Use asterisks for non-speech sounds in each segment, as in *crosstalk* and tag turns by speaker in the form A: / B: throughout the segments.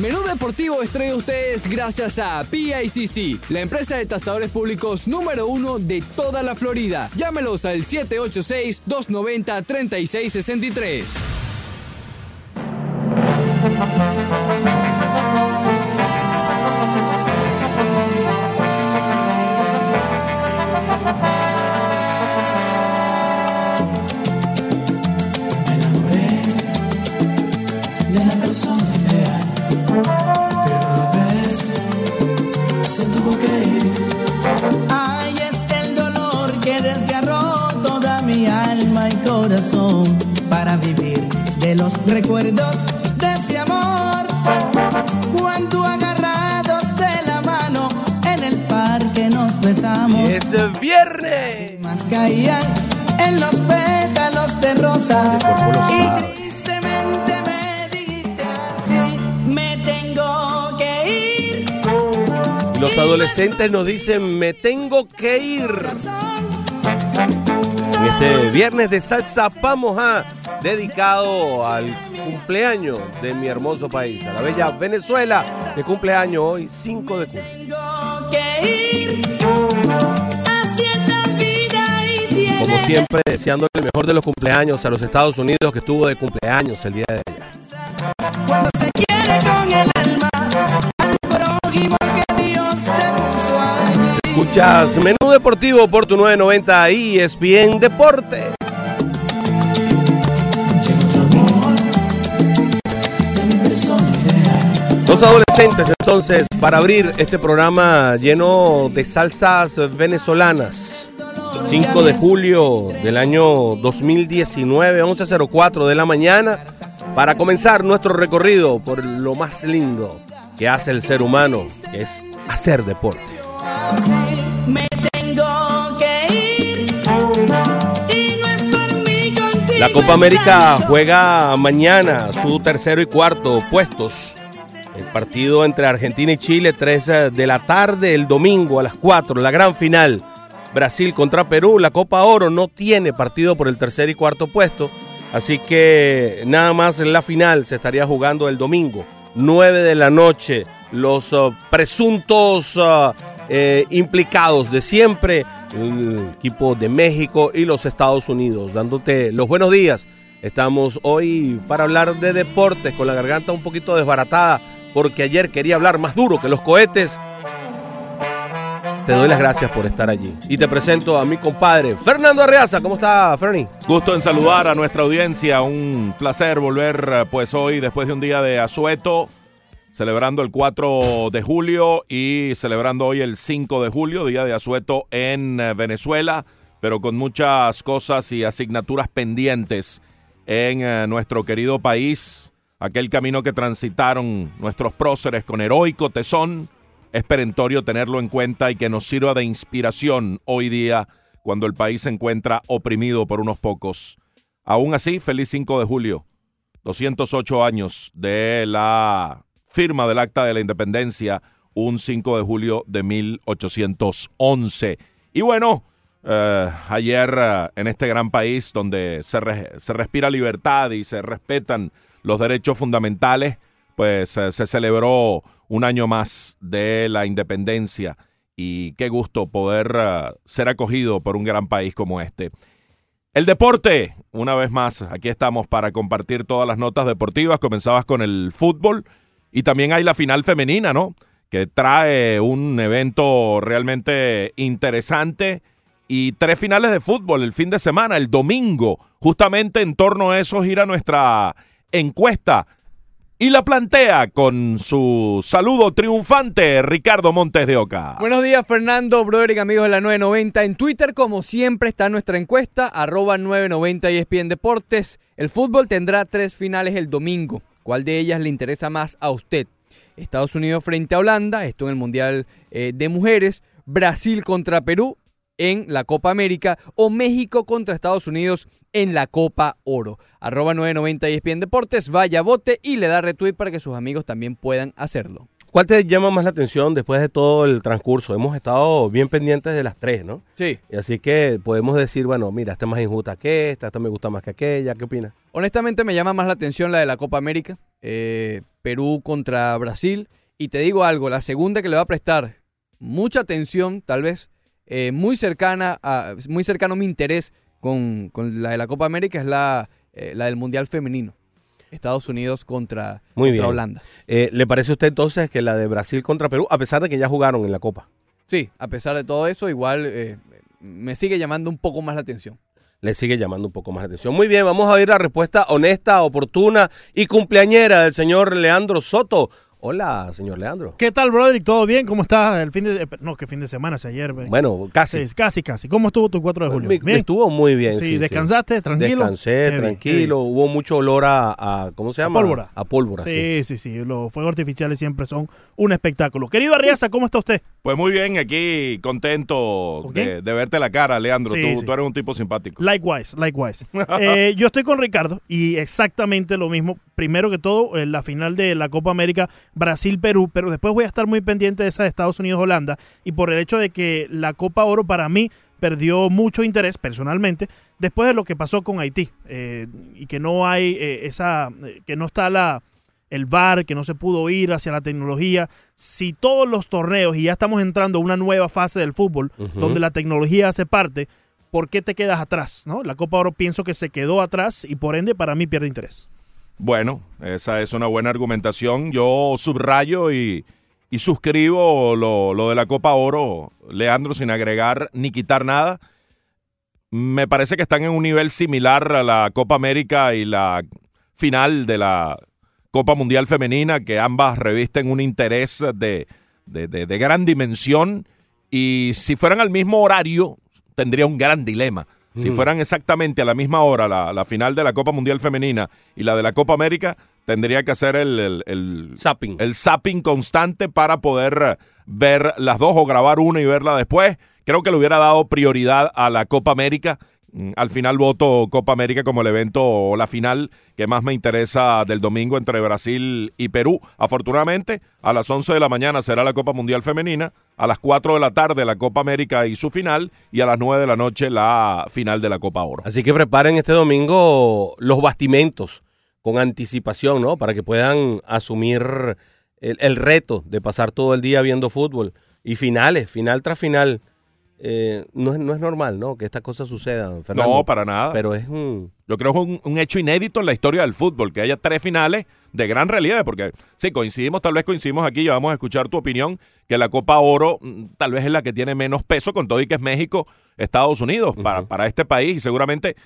A: Menú Deportivo estrella ustedes gracias a PICC, la empresa de tasadores públicos número uno de toda la Florida. Llámelos al 786-290-3663.
B: Los recuerdos de ese amor. Cuando agarrados de la mano en el parque nos besamos.
C: Es viernes.
B: Más caían en los pétalos de rosas. Y tristemente me dijiste así, me tengo que ir.
C: Y los adolescentes nos dicen, me tengo que ir. En este viernes de salsa vamos a dedicado al cumpleaños de mi hermoso país, a la bella Venezuela, que cumpleaños hoy 5 de junio. Como siempre, deseándole el mejor de los cumpleaños a los Estados Unidos que estuvo de cumpleaños el día de ayer.
B: Cuando se quiere con el alma al prójimo que Dios te puso.
C: Escuchas Menú Deportivo por tu 990 y ESPN Deporte. Adolescentes entonces para abrir este programa lleno de salsas venezolanas. 5 de julio del año 2019, 11.04 de la mañana, para comenzar nuestro recorrido por lo más lindo que hace el ser humano, que es hacer deporte. La Copa América juega mañana su tercero y cuarto puestos. El partido entre Argentina y Chile, 3 de la tarde, el domingo a las 4, la gran final. Brasil contra Perú, la Copa Oro no tiene partido por el tercer y cuarto puesto, así que nada más la final se estaría jugando el domingo, 9 de la noche. Los uh, presuntos eh, implicados de siempre, el equipo de México y los Estados Unidos, dándote los buenos días. Estamos hoy para hablar de deportes con la garganta un poquito desbaratada porque ayer quería hablar más duro que los cohetes. Te doy las gracias por estar allí. Y te presento a mi compadre Fernando Arreaza. ¿Cómo está, Fernie?
D: Gusto en saludar a nuestra audiencia. Un placer volver pues hoy después de un día de asueto, celebrando el 4 de julio y celebrando hoy el 5 de julio, día de asueto en eh, Venezuela, pero con muchas cosas y asignaturas pendientes en eh, nuestro querido país. Aquel camino que transitaron nuestros próceres con heroico tesón. Es perentorio tenerlo en cuenta y que nos sirva de inspiración hoy día cuando el país se encuentra oprimido por unos pocos. Aún así, feliz 5 de julio, 208 años de la firma del Acta de la Independencia, un 5 de julio de 1811. Y bueno, eh, ayer eh, en este gran país donde se, se respira libertad y se respetan los derechos fundamentales, pues eh, se celebró un año más de la independencia y qué gusto poder eh, ser acogido por un gran país como este. El deporte, una vez más, aquí estamos para compartir todas las notas deportivas. Comenzabas con el fútbol y también hay la final femenina, ¿no? Que trae un evento realmente interesante y tres finales de fútbol el fin de semana, el domingo. Justamente en torno a eso gira nuestra encuesta y la plantea con su saludo triunfante Ricardo Montes de Oca.
A: Buenos días, Fernando, brother y amigos de la 990. En Twitter, como siempre, está nuestra encuesta, arroba 990 ESPN Deportes. El fútbol tendrá tres finales el domingo. ¿Cuál de ellas le interesa más a usted? Estados Unidos frente a Holanda, esto en el Mundial eh, de Mujeres. Brasil contra Perú en la Copa América. O México contra Estados Unidos en la Copa Oro. Arroba 990 ESPN Deportes, vaya, vote y le da retweet para que sus amigos también puedan hacerlo.
C: ¿Cuál te llama más la atención después de todo el transcurso? Hemos estado bien pendientes de las tres, ¿no?
A: Sí.
C: Y así que podemos decir, bueno, mira, esta es más injusta que esta, esta me gusta más que aquella. ¿Qué opinas?
A: Honestamente me llama más la atención la de la Copa América. eh, Perú contra Brasil. Y te digo algo, la segunda que le va a prestar mucha atención, tal vez eh, muy cercana, a, muy cercano a mi interés con, con la de la Copa América es la, eh, la del Mundial Femenino. Estados Unidos contra,
C: Muy
A: contra
C: bien.
A: Holanda.
C: Eh, ¿Le parece a usted entonces que la de Brasil contra Perú, a pesar de que ya jugaron en la Copa,
A: Sí, a pesar de todo eso, igual me sigue llamando un poco más la atención.
C: le sigue llamando un poco más la atención? Muy bien, vamos a oír la respuesta honesta, oportuna y cumpleañera del señor Leandro Soto. Hola, señor Leandro.
E: ¿Qué tal, Broderick? ¿Todo bien? ¿Cómo estás? El fin de... No, que fin de semana, es ayer.
C: Bueno, casi.
E: Sí, casi, casi. ¿Cómo estuvo tu 4 de julio?
C: Me-
E: ¿Bien?
C: Estuvo muy bien.
E: Sí,
C: Sí, sí.
E: ¿descansaste? ¿Tranquilo?
C: Descansé,
E: Qué bien, qué
C: tranquilo. Hubo mucho olor a, a- ¿cómo se
E: A
C: llama?
E: pólvora.
C: A pólvora, sí.
E: Sí, sí, sí. Los fuegos artificiales siempre son un espectáculo. Querido Arriaza, ¿cómo está usted?
D: Pues muy bien, aquí contento
E: ¿Con
D: de, verte la cara, Leandro.
E: Sí,
D: tú,
E: sí.
D: tú eres un tipo simpático.
E: Likewise, likewise. *laughs* Eh, yo estoy con Ricardo y exactamente lo mismo. Primero que todo, en la final de la Copa América Brasil-Perú, pero después voy a estar muy pendiente de esa de Estados Unidos-Holanda y por el hecho de que la Copa Oro para mí perdió mucho interés personalmente después de lo que pasó con Haití eh, y que no hay eh, esa, eh, que no está la el VAR, que no se pudo ir hacia la tecnología. Si todos los torneos, y ya estamos entrando a una nueva fase del fútbol, donde la tecnología hace parte, ¿por qué te quedas atrás? ¿no? La Copa Oro pienso que se quedó atrás y por ende para mí pierde interés.
D: Bueno, esa es una buena argumentación. Yo subrayo y, y suscribo lo, lo de la Copa Oro, Leandro, sin agregar ni quitar nada. Me parece que están en un nivel similar a la Copa América y la final de la Copa Mundial Femenina, que ambas revisten un interés de, de- de- de gran dimensión. Y si fueran al mismo horario, tendría un gran dilema. Si fueran exactamente a la misma hora la, la final de la Copa Mundial Femenina y la de la Copa América, tendría que hacer el, el- el-
C: Zapping.
D: el zapping constante para poder ver las dos o grabar una y verla después. Creo que le hubiera dado prioridad a la Copa América. Mm, Al final voto Copa América como el evento o la final que más me interesa del domingo entre Brasil y Perú. Afortunadamente, a las 11 de la mañana será la Copa Mundial Femenina, a las 4 de la tarde la Copa América y su final, y a las 9 de la noche la final de la Copa Oro.
C: Así que preparen este domingo los bastimentos con anticipación, ¿no? Para que puedan asumir el, el reto de pasar todo el día viendo fútbol. Y finales, final tras final. Eh, no, es, no es normal, ¿no? Que estas cosas sucedan, Fernando.
D: No, para nada.
C: Pero es un...
D: Yo creo que es un, un hecho inédito en la historia del fútbol, que haya tres finales de gran relieve, porque sí, coincidimos, tal vez coincidimos aquí, ya vamos a escuchar tu opinión, que la Copa Oro mm, tal vez es la que tiene menos peso, con todo y que es México, Estados Unidos, para, para este país, y seguramente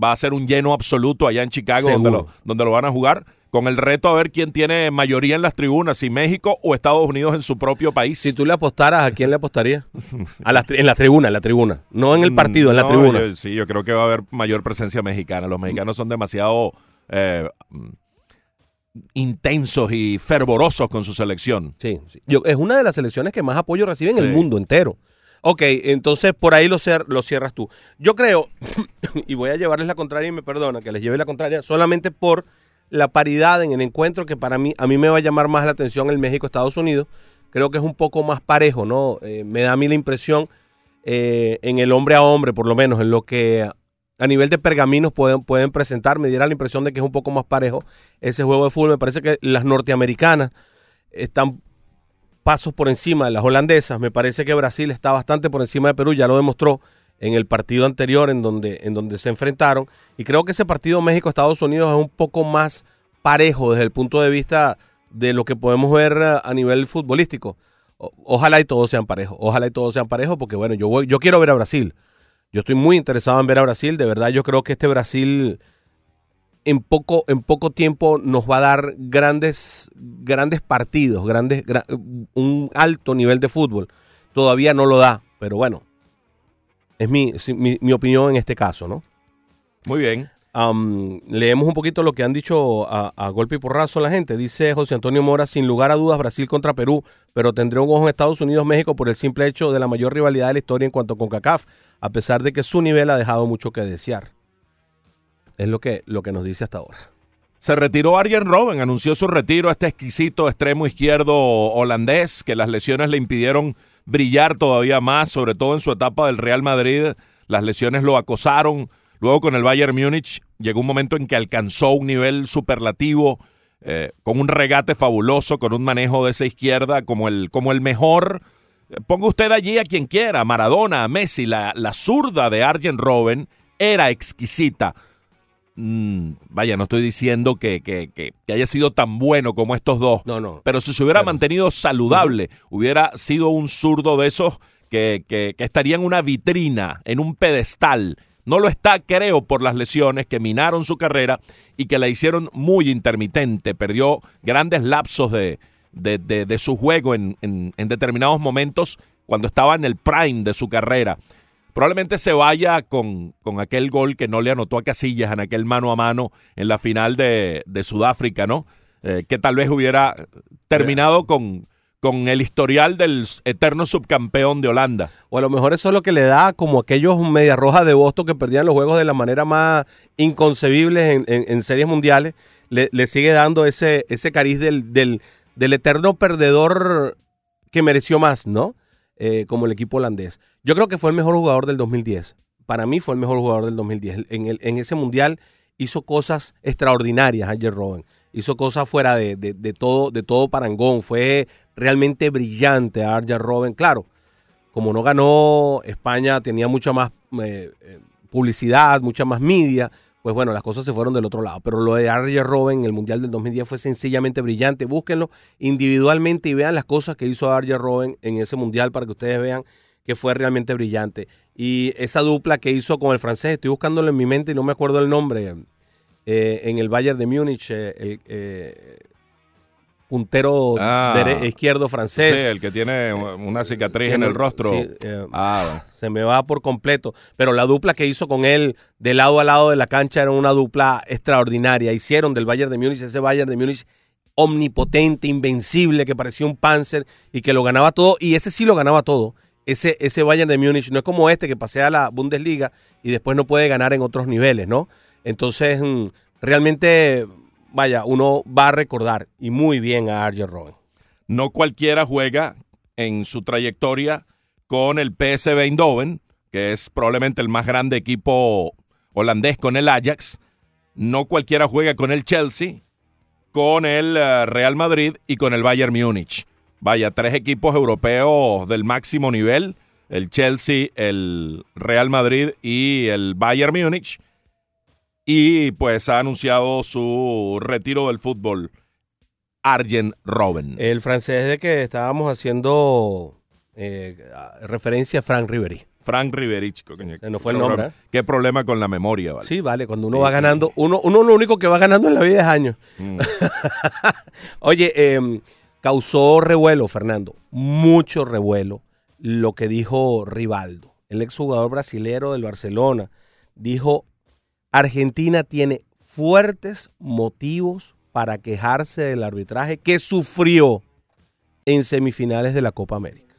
D: va a ser un lleno absoluto allá en Chicago, donde lo, donde lo van a jugar, con el reto a ver quién tiene mayoría en las tribunas, si México o Estados Unidos en su propio país.
C: Si tú le apostaras, ¿a quién le apostarías? A la tri- en la tribuna, en la tribuna. No en el partido, en la tribuna.
D: yo- sí, yo creo que va a haber mayor presencia mexicana. Los mexicanos son demasiado eh, intensos y fervorosos con su selección.
C: Sí, sí. Yo, es una de las selecciones que más apoyo recibe en el mundo entero. Ok, entonces por ahí lo, cierras tú. Yo creo, *coughs* y voy a llevarles la contraria y me perdona que les lleve la contraria, solamente por la paridad en el encuentro que para mí, a mí me va a llamar más la atención el México-Estados Unidos. Creo que es un poco más parejo, ¿no? Eh, me da a mí la impresión eh, en el hombre a hombre, por lo menos, en lo que a nivel de pergaminos pueden, pueden presentar, me diera la impresión de que es un poco más parejo ese juego de fútbol. Me parece que las norteamericanas están pasos por encima de las holandesas. Me parece que Brasil está bastante por encima de Perú, ya lo demostró en el partido anterior en donde, en donde se enfrentaron. Y creo que ese partido México-Estados Unidos es un poco más parejo desde el punto de vista de lo que podemos ver a nivel futbolístico. Ojalá y todos sean parejos, ojalá y todos sean parejos, porque bueno, yo, voy, yo quiero ver a Brasil. Yo estoy muy interesado en ver a Brasil. De verdad, yo creo que este Brasil en poco, en poco tiempo nos va a dar grandes, grandes partidos, grandes, gra- un alto nivel de fútbol. Todavía no lo da, pero bueno, es mi, mi, mi opinión en este caso, ¿no?
D: Muy bien.
C: Leemos un poquito lo que han dicho a, a golpe y porrazo la gente. Dice José Antonio Mora, sin lugar a dudas, Brasil contra Perú, pero tendré un ojo en Estados Unidos, México, por el simple hecho de la mayor rivalidad de la historia en cuanto a CONCACAF, a pesar de que su nivel ha dejado mucho que desear. Es lo que, lo que nos dice hasta ahora.
D: Se retiró Arjen Robben, anunció su retiro este exquisito extremo izquierdo holandés, que las lesiones le impidieron brillar todavía más, sobre todo en su etapa del Real Madrid. Las lesiones lo acosaron. Luego con el Bayern Múnich llegó un momento en que alcanzó un nivel superlativo, eh, con un regate fabuloso, con un manejo de esa izquierda como el, como el mejor. Ponga usted allí a quien quiera, Maradona, Messi, la, la zurda de Arjen Robben era exquisita. Mm, vaya, no estoy diciendo que, que- que- que haya sido tan bueno como estos dos.
C: No, no.
D: Pero si se hubiera mantenido saludable, hubiera sido un zurdo de esos que, que, que estaría en una vitrina, en un pedestal. No lo está, creo, por las lesiones que minaron su carrera y que la hicieron muy intermitente. Perdió grandes lapsos de, de, de- de su juego en, en- en determinados momentos cuando estaba en el prime de su carrera. Probablemente se vaya con, con aquel gol que no le anotó a Casillas en aquel mano a mano en la final de, de Sudáfrica, ¿no? Eh, que tal vez hubiera terminado con, con el historial del eterno subcampeón de Holanda.
C: O a lo mejor eso es lo que le da como aquellos media rojas de Boston que perdían los juegos de la manera más inconcebible en, en- en series mundiales. Le, le sigue dando ese, ese cariz del, del, del eterno perdedor que mereció más, ¿no? Eh, como el equipo holandés. Yo creo que fue el mejor jugador del 2010. Para mí fue el mejor jugador del 2010. En, el- en ese mundial hizo cosas extraordinarias ayer Robben. Hizo cosas fuera de, de- de todo, de todo parangón. Fue realmente brillante Arjen Robben. Claro, como no ganó, España tenía mucha más eh, eh, publicidad, mucha más media, pues bueno, las cosas se fueron del otro lado. Pero lo de Arjen Robben en el Mundial del 2010 fue sencillamente brillante. Búsquenlo individualmente y vean las cosas que hizo Arjen Robben en ese Mundial para que ustedes vean que fue realmente brillante. Y esa dupla que hizo con el francés, estoy buscándolo en mi mente y no me acuerdo el nombre, eh, en el Bayern de Múnich, eh, el eh, puntero
D: Ah.
C: dere- izquierdo francés.
D: Sí, el que tiene una cicatriz en el rostro.
C: sí, eh,
D: Ah,
C: se me va por completo. Pero la dupla que hizo con él de lado a lado de la cancha era una dupla extraordinaria. Hicieron del Bayern de Múnich ese Bayern de Múnich omnipotente, invencible, que parecía un Panzer y que lo ganaba todo. Y ese sí lo ganaba todo. Ese, ese Bayern de Múnich no es como este que pasea a la Bundesliga y después no puede ganar en otros niveles, ¿no? Entonces, mm, realmente, vaya, uno va a recordar y muy bien a Arjen Robben.
D: no cualquiera juega en su trayectoria con el PSV Eindhoven, que es probablemente el más grande equipo holandés con el Ajax. No cualquiera juega con el Chelsea, con el eh, Real Madrid y con el Bayern Múnich. Vaya, tres equipos europeos del máximo nivel, el Chelsea, el Real Madrid y el Bayern Múnich. Y pues ha anunciado su retiro del fútbol. Arjen Robben.
C: El francés de que estábamos haciendo eh, referencia a Frank Ribery.
D: Frank Riverich. coño,
C: Se nos fue el nombre,
D: problema-
C: ¿eh?
D: Qué problema con la memoria, ¿vale?
C: Sí, vale, cuando uno va ganando, uno, uno lo único que va ganando en la vida es años.
D: Mm. *laughs*
C: Oye, eh, causó revuelo, Fernando, mucho revuelo lo que dijo Rivaldo, el exjugador brasilero del Barcelona. Dijo, Argentina tiene fuertes motivos para quejarse del arbitraje que sufrió en semifinales de la Copa América.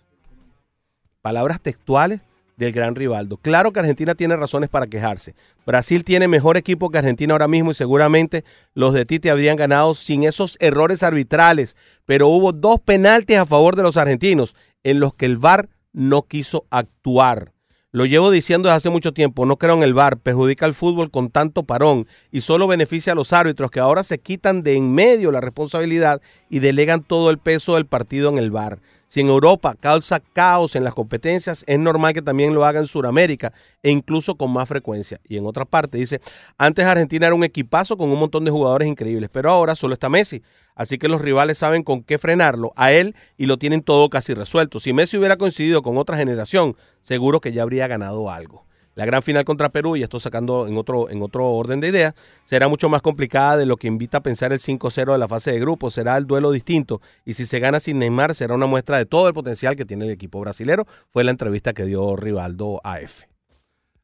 C: Palabras textuales del gran Rivaldo. Claro que Argentina tiene razones para quejarse. Brasil tiene mejor equipo que Argentina ahora mismo y seguramente los de Tite habrían ganado sin esos errores arbitrales. Pero hubo dos penaltis a favor de los argentinos en los que el VAR no quiso actuar. Lo llevo diciendo desde hace mucho tiempo, no creo en el VAR, perjudica al fútbol con tanto parón y solo beneficia a los árbitros que ahora se quitan de en medio la responsabilidad y delegan todo el peso del partido en el VAR. Si en Europa causa caos en las competencias, es normal que también lo haga en Sudamérica e incluso con más frecuencia. Y en otra parte dice, antes Argentina era un equipazo con un montón de jugadores increíbles, pero ahora solo está Messi. Así que los rivales saben con qué frenarlo a él y lo tienen todo casi resuelto. Si Messi hubiera coincidido con otra generación, seguro que ya habría ganado algo. La gran final contra Perú, y esto sacando en otro, en otro orden de ideas, será mucho más complicada de lo que invita a pensar el 5-0 de la fase de grupo. Será el duelo distinto. Y si se gana sin Neymar, será una muestra de todo el potencial que tiene el equipo brasilero. Fue la entrevista que dio Rivaldo a F.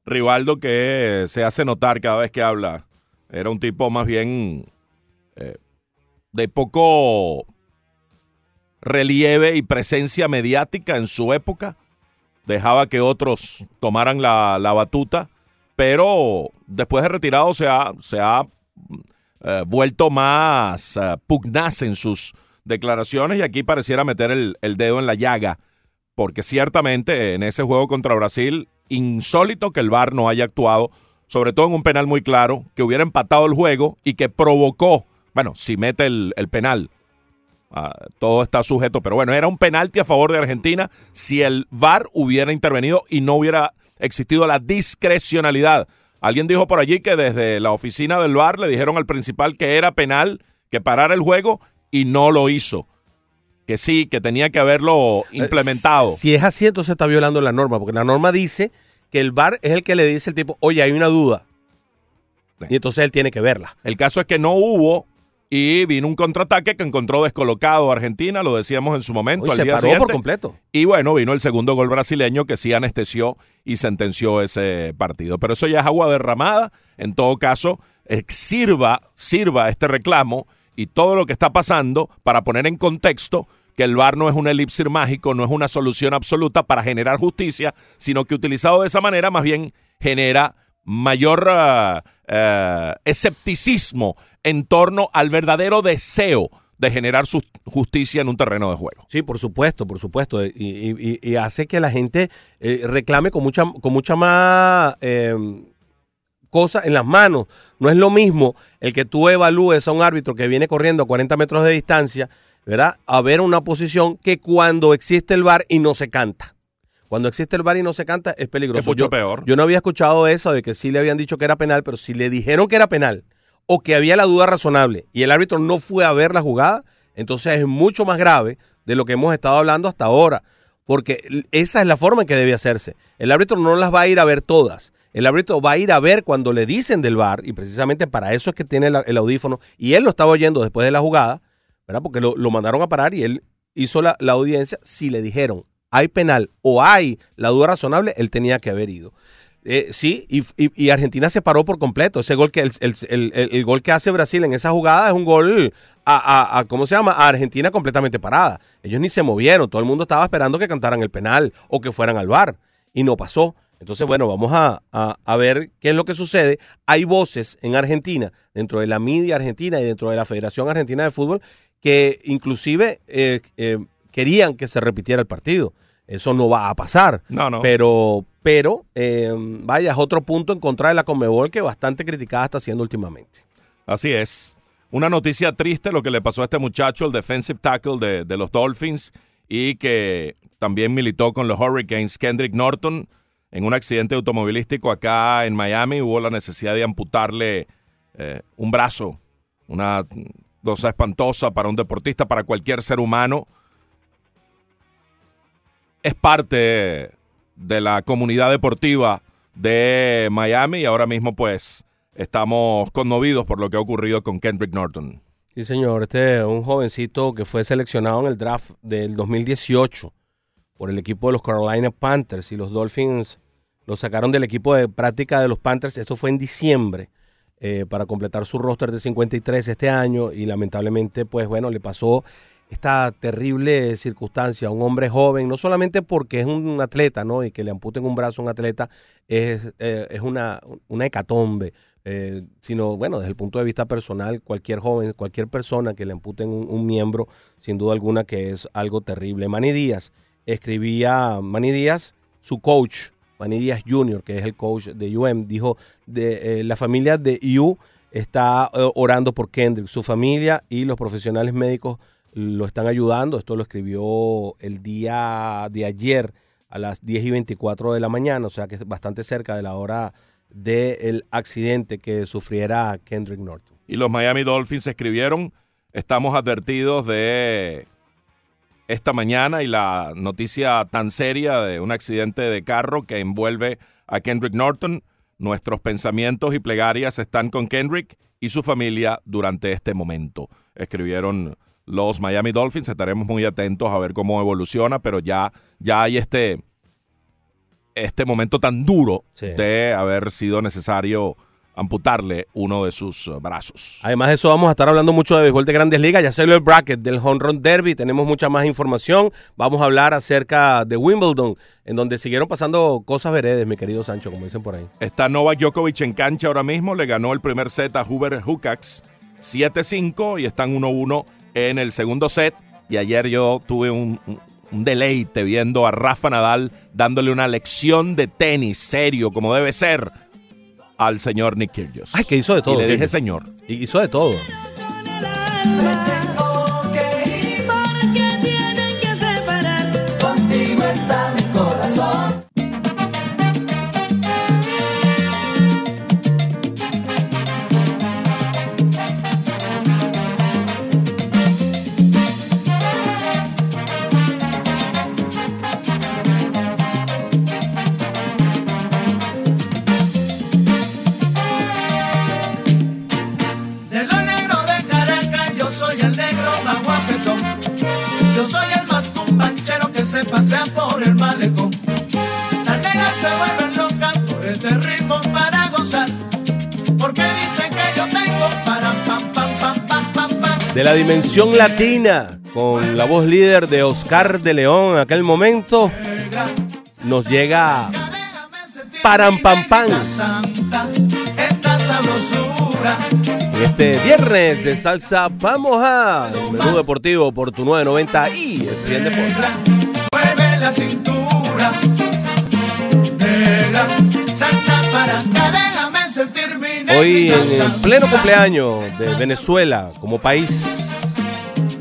D: Rivaldo que se hace notar cada vez que habla. Era un tipo más bien eh, de poco relieve y presencia mediática en su época. Dejaba que otros tomaran la, la batuta, pero después de retirado se ha, se ha eh, vuelto más eh, pugnaz en sus declaraciones y aquí pareciera meter el, el dedo en la llaga, porque ciertamente en ese juego contra Brasil, insólito que el VAR no haya actuado, sobre todo en un penal muy claro, que hubiera empatado el juego y que provocó bueno, si mete el, el penal. Ah, todo está sujeto, pero bueno, era un penalti a favor de Argentina si el VAR hubiera intervenido y no hubiera existido la discrecionalidad. Alguien dijo por allí que desde la oficina del VAR le dijeron al principal que era penal, que parara el juego y no lo hizo. Que sí, que tenía que haberlo implementado.
C: Eh, Si es así, entonces está violando la norma, porque la norma dice que el VAR es el que le dice al tipo, oye, hay una duda. Y entonces él tiene que verla.
D: El caso es que no hubo y vino un contraataque que encontró descolocado a Argentina, lo decíamos en su momento.
C: Uy,
D: al
C: se
D: día
C: paró
D: siguiente.
C: por completo.
D: Y bueno, vino el segundo gol brasileño que sí anestesió y sentenció ese partido. Pero eso ya es agua derramada. En todo caso, eh, sirva, sirva este reclamo y todo lo que está pasando para poner en contexto que el VAR no es un elipsir mágico, no es una solución absoluta para generar justicia, sino que utilizado de esa manera más bien genera mayor ah, eh, escepticismo en torno al verdadero deseo de generar su justicia en un terreno de juego.
C: Sí, por supuesto, por supuesto. Y hace que la gente eh, reclame con mucha, con mucha más eh, cosa en las manos. No es lo mismo el que tú evalúes a un árbitro que viene corriendo a 40 metros de distancia, ¿verdad? A ver una posición que cuando existe el VAR y no se canta. Cuando existe el VAR y no se canta es peligroso.
D: Es mucho
C: yo,
D: peor.
C: Yo no había escuchado eso de que sí le habían dicho que era penal, pero si le dijeron que era penal o que había la duda razonable y el árbitro no fue a ver la jugada, entonces es mucho más grave de lo que hemos estado hablando hasta ahora, porque esa es la forma en que debe hacerse. El árbitro no las va a ir a ver todas. El árbitro va a ir a ver cuando le dicen del VAR, y precisamente para eso es que tiene el audífono, y él lo estaba oyendo después de la jugada, ¿verdad? Porque lo, lo mandaron a parar y él hizo la, la audiencia. Si le dijeron hay penal o hay la duda razonable, él tenía que haber ido. Eh, sí, y, Argentina se paró por completo. Ese gol que el, el- el- el- gol que hace Brasil en esa jugada es un gol a, a- a- ¿cómo se llama? A Argentina completamente parada. Ellos ni se movieron, todo el mundo estaba esperando que cantaran el penal o que fueran al bar y no pasó. Entonces, bueno, vamos a, a- a ver qué es lo que sucede. Hay voces en Argentina, dentro de la media argentina y dentro de la Federación Argentina de Fútbol, que inclusive eh, eh, querían que se repitiera el partido. Eso no va a pasar.
D: No, no.
C: Pero, pero eh, vaya, es otro punto en contra de la Conmebol que bastante criticada está siendo últimamente.
D: Así es. Una noticia triste lo que le pasó a este muchacho, el defensive tackle de, de los Dolphins, y que también militó con los Hurricanes, Kendrick Norton, en un accidente automovilístico acá en Miami. Hubo la necesidad de amputarle eh, un brazo, una cosa espantosa para un deportista, para cualquier ser humano. Es parte de la comunidad deportiva de Miami y ahora mismo pues estamos conmovidos por lo que ha ocurrido con Kendrick Norton.
C: Sí, señor, este es un jovencito que fue seleccionado en el draft del 2018 por el equipo de los Carolina Panthers y los Dolphins lo sacaron del equipo de práctica de los Panthers. Esto fue en diciembre eh, para completar su roster de 53 este año y lamentablemente, pues bueno, le pasó esta terrible circunstancia un hombre joven, no solamente porque es un atleta, ¿no? Y que le amputen un brazo a un atleta es, eh, es una, una hecatombe, eh, sino, bueno, desde el punto de vista personal, cualquier joven, cualquier persona que le amputen un, miembro, sin duda alguna que es algo terrible. Manny Díaz escribía, Manny Díaz, su coach, Manny Díaz Jr., que es el coach de UM, dijo, de, eh, la familia de U está orando por Kendrick, su familia y los profesionales médicos lo están ayudando. Esto lo escribió el día de ayer a las 10 y 24 de la mañana, o sea que es bastante cerca de la hora del accidente que sufriera Kendrick Norton.
D: Y los Miami Dolphins escribieron, estamos advertidos de esta mañana y la noticia tan seria de un accidente de carro que envuelve a Kendrick Norton. Nuestros pensamientos y plegarias están con Kendrick y su familia durante este momento. Escribieron los Miami Dolphins. Estaremos muy atentos a ver cómo evoluciona, pero ya, ya hay este, este momento tan duro
C: Sí.
D: de haber sido necesario amputarle uno de sus eh, brazos.
C: Además de eso, vamos a estar hablando mucho de béisbol de grandes ligas. Ya salió el bracket del Home Run Derby. Tenemos mucha más información. Vamos a hablar acerca de Wimbledon, en donde siguieron pasando cosas veredes, mi querido Sancho, como dicen por ahí.
D: Está Novak Djokovic en cancha ahora mismo. Le ganó el primer set a Hubert Hukax 7-5 y están 1-1 en el segundo set. Y ayer yo tuve un, deleite viendo a Rafa Nadal dándole una lección de tenis serio, como debe ser, al señor Nick Kyrgios.
C: Ay, que hizo de todo,
D: Y le dije señor.
C: Y hizo de todo.
B: Cumbanchero que se pasea por el malecón. Las negras se vuelven locas por este ritmo para gozar. Porque dicen que yo tengo para pam pam pam pam pam pam.
C: De la dimensión latina, con la voz líder de Oscar de León en aquel momento, nos llega Param, pam, pam. este viernes de salsa. Vamos a el menú deportivo por tu 990 y ESPN Deportes.
B: Negra, mueve la cintura. Negra, salta para acá, déjame sentir mi negrita
C: Hoy en el pleno cumpleaños de Venezuela como país.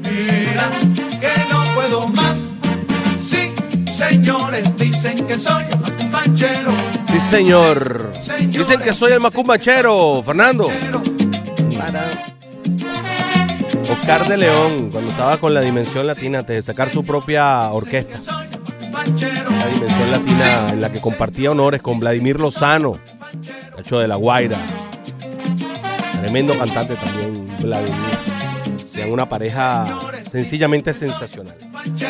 B: Mira que no puedo más. Sí, señores, dicen que soy un panchero.
C: Sí, señor. Dicen que soy el macumbachero, Fernando. Oscar de León, cuando estaba con la Dimensión Latina, antes de sacar su propia orquesta. La Dimensión Latina en la que compartía honores con Vladimir Lozano, hecho de La Guaira. Tremendo cantante también, Vladimir. Sean una pareja sencillamente sensacional.
B: Este.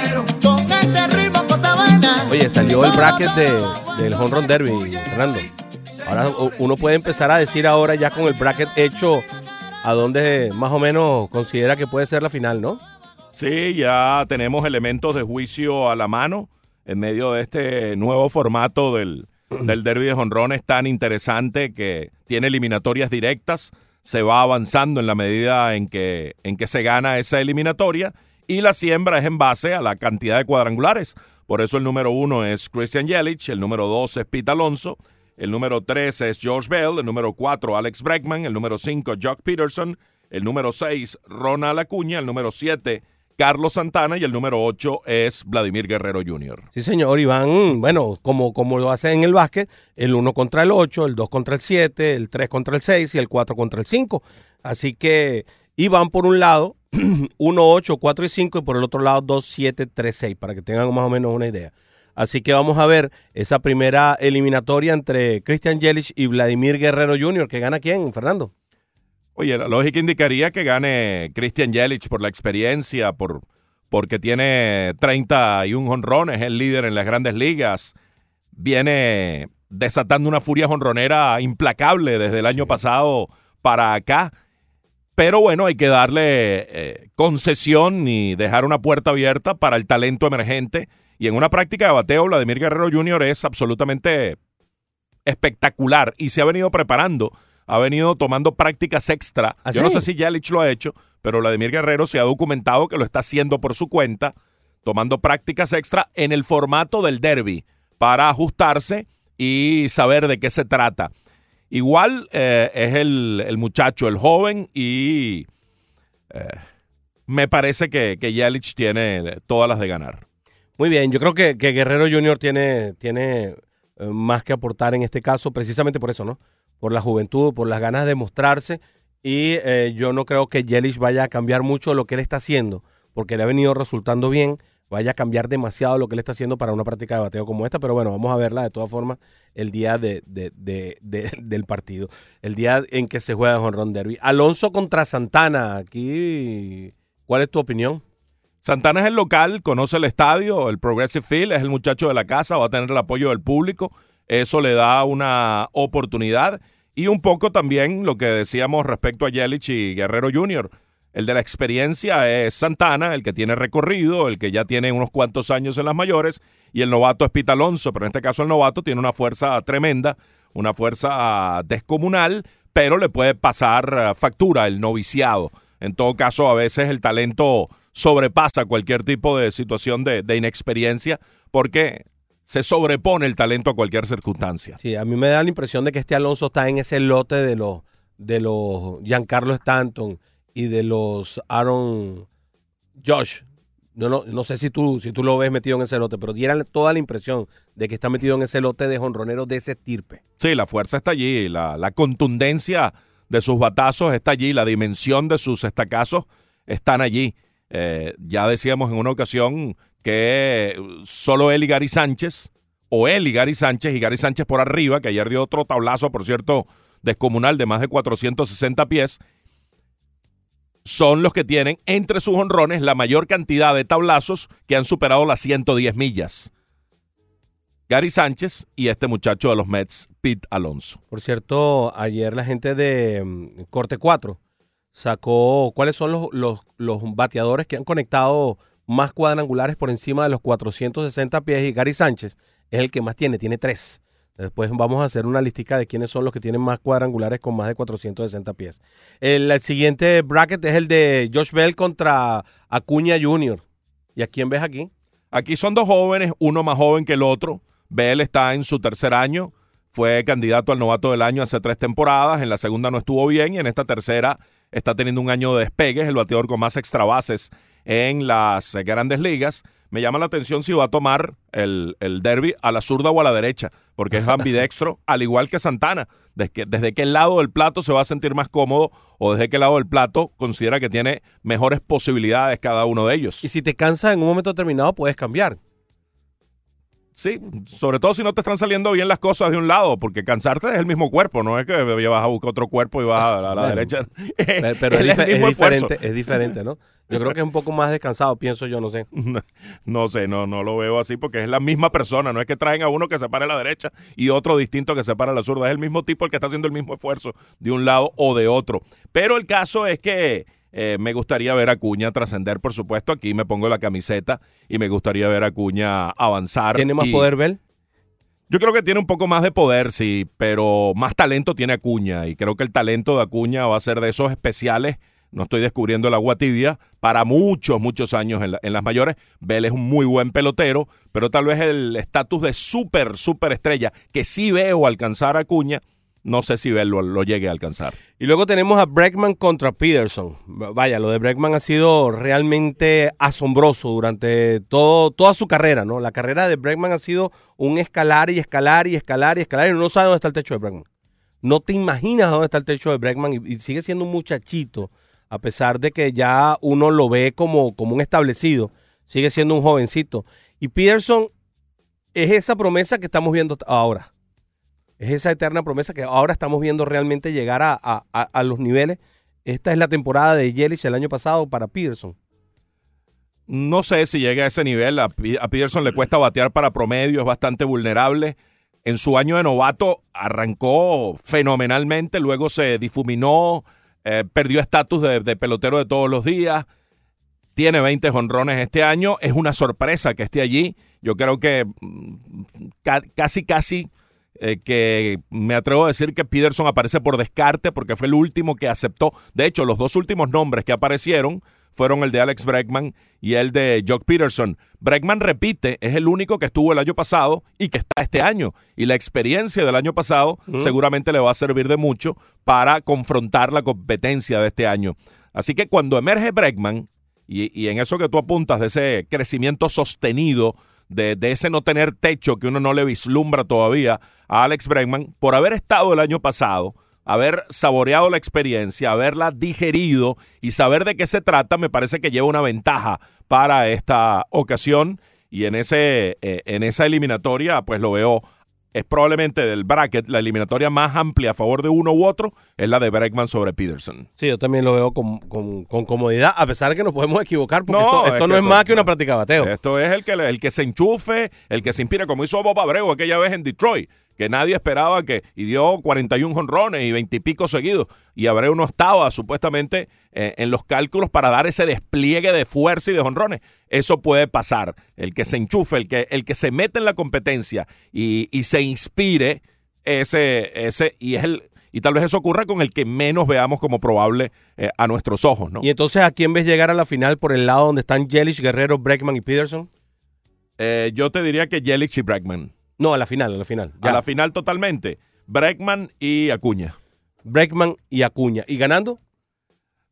C: Oye, salió el bracket de, del Home Run Derby, Fernando. Ahora uno puede empezar a decir ahora ya con el bracket hecho a dónde más o menos considera que puede ser la final, ¿no?
D: Sí, ya tenemos elementos de juicio a la mano en medio de este nuevo formato del, *clears throat* del derby de jonrones tan interesante que tiene eliminatorias directas. Se va avanzando en la medida en que, en que se gana esa eliminatoria y la siembra es en base a la cantidad de cuadrangulares. Por eso el número uno es Christian Yelich, el número dos es Pete Alonso, el número tres es George Bell, el número cuatro Alex Bregman, el número cinco Jock Peterson, el número seis Ronald Acuña, el número siete Carlos Santana y el número 8 es Vladimir Guerrero Jr.
C: Sí, señor, y van, bueno, como, como lo hacen en el básquet, el 1 contra el 8, el 2 contra el 7, el 3 contra el 6 y el 4 contra el 5. Así que, y van por un lado 1, 8, 4 y 5 y por el otro lado 2, 7, 3, 6, para que tengan más o menos una idea. Así que vamos a ver esa primera eliminatoria entre Christian Yelich y Vladimir Guerrero Jr., que gana quién, Fernando.
D: Oye, la lógica indicaría que gane Christian Yelich por la experiencia, por, porque tiene 31 honrones, es el líder en las grandes ligas. Viene desatando una furia jonronera implacable desde el año pasado para acá. Pero bueno, hay que darle eh, concesión y dejar una puerta abierta para el talento emergente. Y en una práctica de bateo, Vladimir Guerrero Jr. es absolutamente espectacular y se ha venido preparando, ha venido tomando prácticas extra.
C: ¿Ah,
D: Yo no sé si Yelich lo ha hecho, pero Vladimir Guerrero se ha documentado que lo está haciendo por su cuenta, tomando prácticas extra en el formato del derby para ajustarse y saber de qué se trata. Igual eh, es el, el muchacho, el joven, y eh, me parece que, que Yelich tiene todas las de ganar.
C: Muy bien, yo creo que, que Guerrero Jr. tiene, tiene eh, más que aportar en este caso, precisamente por eso, ¿no? Por la juventud, por las ganas de mostrarse. Y eh, yo no creo que Yelich vaya a cambiar mucho lo que él está haciendo, porque le ha venido resultando bien. Vaya a cambiar demasiado lo que él está haciendo para una práctica de bateo como esta, pero bueno, vamos a verla de todas formas el día de, de- de- de- *laughs* del partido, el día en que se juega el Honrón Derby. Alonso contra Santana, aquí, ¿cuál es tu opinión?
D: Santana es el local, conoce el estadio, el Progressive Field, es el muchacho de la casa, va a tener el apoyo del público. Eso le da una oportunidad. Y un poco también lo que decíamos respecto a Yelich y Guerrero Jr. El de la experiencia es Santana, el que tiene recorrido, el que ya tiene unos cuantos años en las mayores, y el novato es Pete Alonso, pero en este caso el novato tiene una fuerza tremenda, una fuerza descomunal, pero le puede pasar eh, factura el noviciado. En todo caso, a veces el talento sobrepasa cualquier tipo de situación de, de inexperiencia porque se sobrepone el talento a cualquier circunstancia.
C: Sí, a mí me da la impresión de que este Alonso está en ese lote de los de los Giancarlo Stanton y de los Aaron Josh. No, no, no sé si tú, si tú lo ves metido en ese lote, pero diera toda la impresión de que está metido en ese lote de jonroneros de ese estirpe.
D: Sí, la fuerza está allí, la, la contundencia de sus batazos está allí, la dimensión de sus estacazos están allí. Eh, ya decíamos en una ocasión que solo él y Gary Sánchez, o él y Gary Sánchez, y Gary Sánchez por arriba, que ayer dio otro tablazo, por cierto, descomunal de más de 460 pies, son los que tienen entre sus honrones la mayor cantidad de tablazos que han superado las 110 millas. Gary Sánchez y este muchacho de los Mets, Pete Alonso.
C: Por cierto, ayer la gente de mm, Corte 4 sacó cuáles son los, los, los bateadores que han conectado más cuadrangulares por encima de los 460 pies y Gary Sánchez es el que más tiene, tiene tres. Después vamos a hacer una listica de quiénes son los que tienen más cuadrangulares con más de 460 pies. El, siguiente bracket es el de Josh Bell contra Acuña Jr. ¿Y a quién ves aquí?
D: Aquí son dos jóvenes, uno más joven que el otro. Bell está en su tercer año, fue candidato al novato del año hace tres temporadas, en la segunda no estuvo bien y en esta tercera está teniendo un año de despegue, es el bateador con más extra bases en las grandes ligas. Me llama la atención si va a tomar el, el derby a la zurda o a la derecha, porque es ambidextro, *laughs* al igual que Santana. Desde, que, desde qué lado del plato se va a sentir más cómodo o desde qué lado del plato considera que tiene mejores posibilidades cada uno de ellos.
C: Y si te cansa en un momento determinado, puedes cambiar.
D: Sí, sobre todo si no te están saliendo bien las cosas de un lado, porque cansarte es el mismo cuerpo, no es que vas a buscar otro cuerpo y vas a la, a la
C: Bueno,
D: derecha.
C: Pero, *laughs* pero es, diferente, es diferente, ¿no? Yo creo que es un poco más descansado, pienso yo, no sé. *laughs*
D: No sé, no, no lo veo así porque es la misma persona, no es que traen a uno que se pare a la derecha y otro distinto que se para a la zurda, es el mismo tipo el que está haciendo el mismo esfuerzo de un lado o de otro. Pero el caso es que eh, me gustaría ver a Cuña trascender, por supuesto, aquí me pongo la camiseta y me gustaría ver a Cuña avanzar.
C: ¿Tiene más
D: y-
C: poder Bell?
D: Yo creo que tiene un poco más de poder, sí, pero más talento tiene Acuña y creo que el talento de Acuña va a ser de esos especiales. No estoy descubriendo el agua tibia para muchos, muchos años en, la- en las mayores. Bell es un muy buen pelotero, pero tal vez el estatus de súper, súper estrella que sí veo alcanzar a Acuña, no sé si lo, llegue a alcanzar.
C: Y luego tenemos a Bregman contra Peterson. Vaya, lo de Bregman ha sido realmente asombroso durante toda su carrera, ¿no? La carrera de Bregman ha sido un escalar y escalar y escalar y escalar y no sabe dónde está el techo de Bregman. No te imaginas dónde está el techo de Bregman y, y sigue siendo un muchachito, a pesar de que ya uno lo ve como, como un establecido, sigue siendo un jovencito. Y Peterson es esa promesa que estamos viendo ahora. Es esa eterna promesa que ahora estamos viendo realmente llegar a, a- a- los niveles. Esta es la temporada de Yelich el año pasado para Peterson.
D: No sé si llega a ese nivel. A, Peterson le cuesta batear para promedio, es bastante vulnerable. En su año de novato arrancó fenomenalmente, luego se difuminó, eh, perdió estatus de, de pelotero de todos los días. Tiene 20 jonrones este año. Es una sorpresa que esté allí. Yo creo que mm, ca- casi, casi eh, que me atrevo a decir que Peterson aparece por descarte porque fue el último que aceptó. De hecho, los dos últimos nombres que aparecieron fueron el de Alex Bregman y el de Jock Peterson. Bregman repite, es el único que estuvo el año pasado y que está este año. Y la experiencia del año pasado seguramente le va a servir de mucho para confrontar la competencia de este año. Así que cuando emerge Bregman, y, y en eso que tú apuntas, de ese crecimiento sostenido, de, de ese no tener techo que uno no le vislumbra todavía a Alex Bregman, por haber estado el año pasado, haber saboreado la experiencia, haberla digerido y saber de qué se trata, me parece que lleva una ventaja para esta ocasión. Y en, ese, eh, en esa eliminatoria, pues lo veo, es probablemente del bracket, la eliminatoria más amplia a favor de uno u otro, es la de Bregman sobre Peterson.
C: Sí, yo también lo veo con, con- con comodidad, a pesar de que nos podemos equivocar, porque
D: No,
C: esto, no es más que una práctica de bateo.
D: Esto es el que, el que se enchufe, el que se inspire, como hizo Bob Abreu aquella vez en Detroit, que nadie esperaba que, y dio 41 jonrones y 20 y pico seguidos, y Abreu no estaba supuestamente eh, en los cálculos para dar ese despliegue de fuerza y de jonrones. Eso puede pasar. El que se enchufe, el que, el que se mete en la competencia y, y se inspire, ese, ese, y es el, y tal vez eso ocurra con el que menos veamos como probable eh, a nuestros ojos, ¿no?
C: Y entonces, ¿a quién ves llegar a la final por el lado donde están Yelich, Guerrero, Bregman y Peterson?
D: Eh, yo te diría que Yelich y Bregman.
C: No, a la final, a la final.
D: A la final totalmente. Bregman y Acuña.
C: Bregman y Acuña. ¿Y ganando?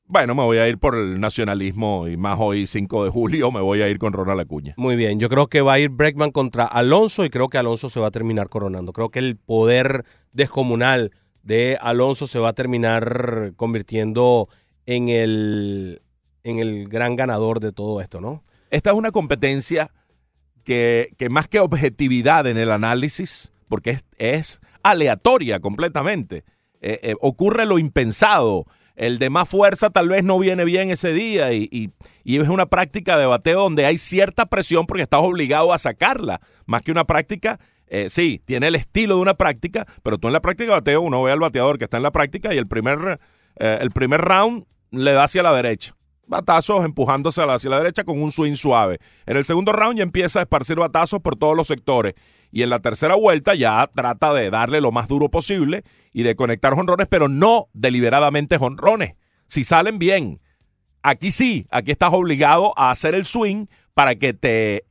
D: Bueno, me voy a ir por el nacionalismo y más hoy 5 de julio me voy a ir con Ronald Acuña.
C: Muy bien, yo creo que va a ir Bregman contra Alonso y creo que Alonso se va a terminar coronando. Creo que el poder descomunal de Alonso se va a terminar convirtiendo en el, en el gran ganador de todo esto, ¿no?
D: Esta es una competencia que, que más que objetividad en el análisis, porque es, aleatoria completamente, eh, eh, ocurre lo impensado. El de más fuerza tal vez no viene bien ese día y, y- y es una práctica de bateo donde hay cierta presión porque estás obligado a sacarla. Más que una práctica, eh, sí, tiene el estilo de una práctica, pero tú en la práctica de bateo uno ve al bateador que está en la práctica y el primer, el primer round le da hacia la derecha. Batazos empujándose hacia la derecha con un swing suave. En el segundo round ya empieza a esparcir batazos por todos los sectores. Y en la tercera vuelta ya trata de darle lo más duro posible y de conectar jonrones, pero no deliberadamente jonrones. Si salen bien. Aquí sí, aquí estás obligado a hacer el swing para que te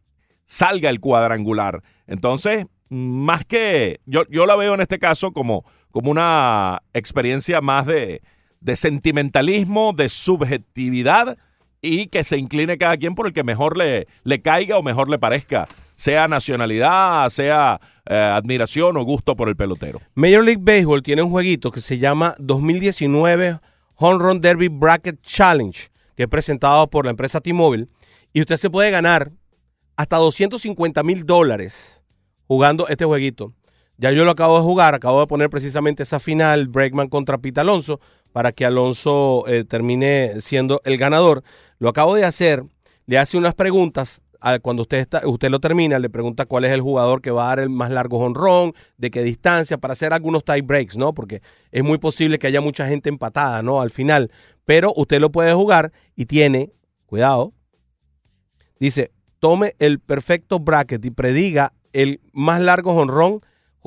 D: salga el cuadrangular. Entonces, más que yo, yo la veo en este caso como, como una experiencia más de, de sentimentalismo, de subjetividad y que se incline cada quien por el que mejor le, le caiga o mejor le parezca, sea nacionalidad, sea eh, admiración o gusto por el pelotero.
C: Major League Baseball tiene un jueguito que se llama 2019 Home Run Derby Bracket Challenge, que es presentado por la empresa T-Mobile. Y usted se puede ganar hasta 250 mil dólares jugando este jueguito. Ya yo lo acabo de jugar, acabo de poner precisamente esa final, Bregman contra Pete Alonso, para que Alonso eh, termine siendo el ganador. Lo acabo de hacer, le hace unas preguntas. Cuando usted, está, usted lo termina, le pregunta cuál es el jugador que va a dar el más largo honrón, de qué distancia, para hacer algunos tie breaks, ¿no? Porque es muy posible que haya mucha gente empatada, ¿no? Al final. Pero usted lo puede jugar y tiene, cuidado, dice, tome el perfecto bracket y prediga el más largo honrón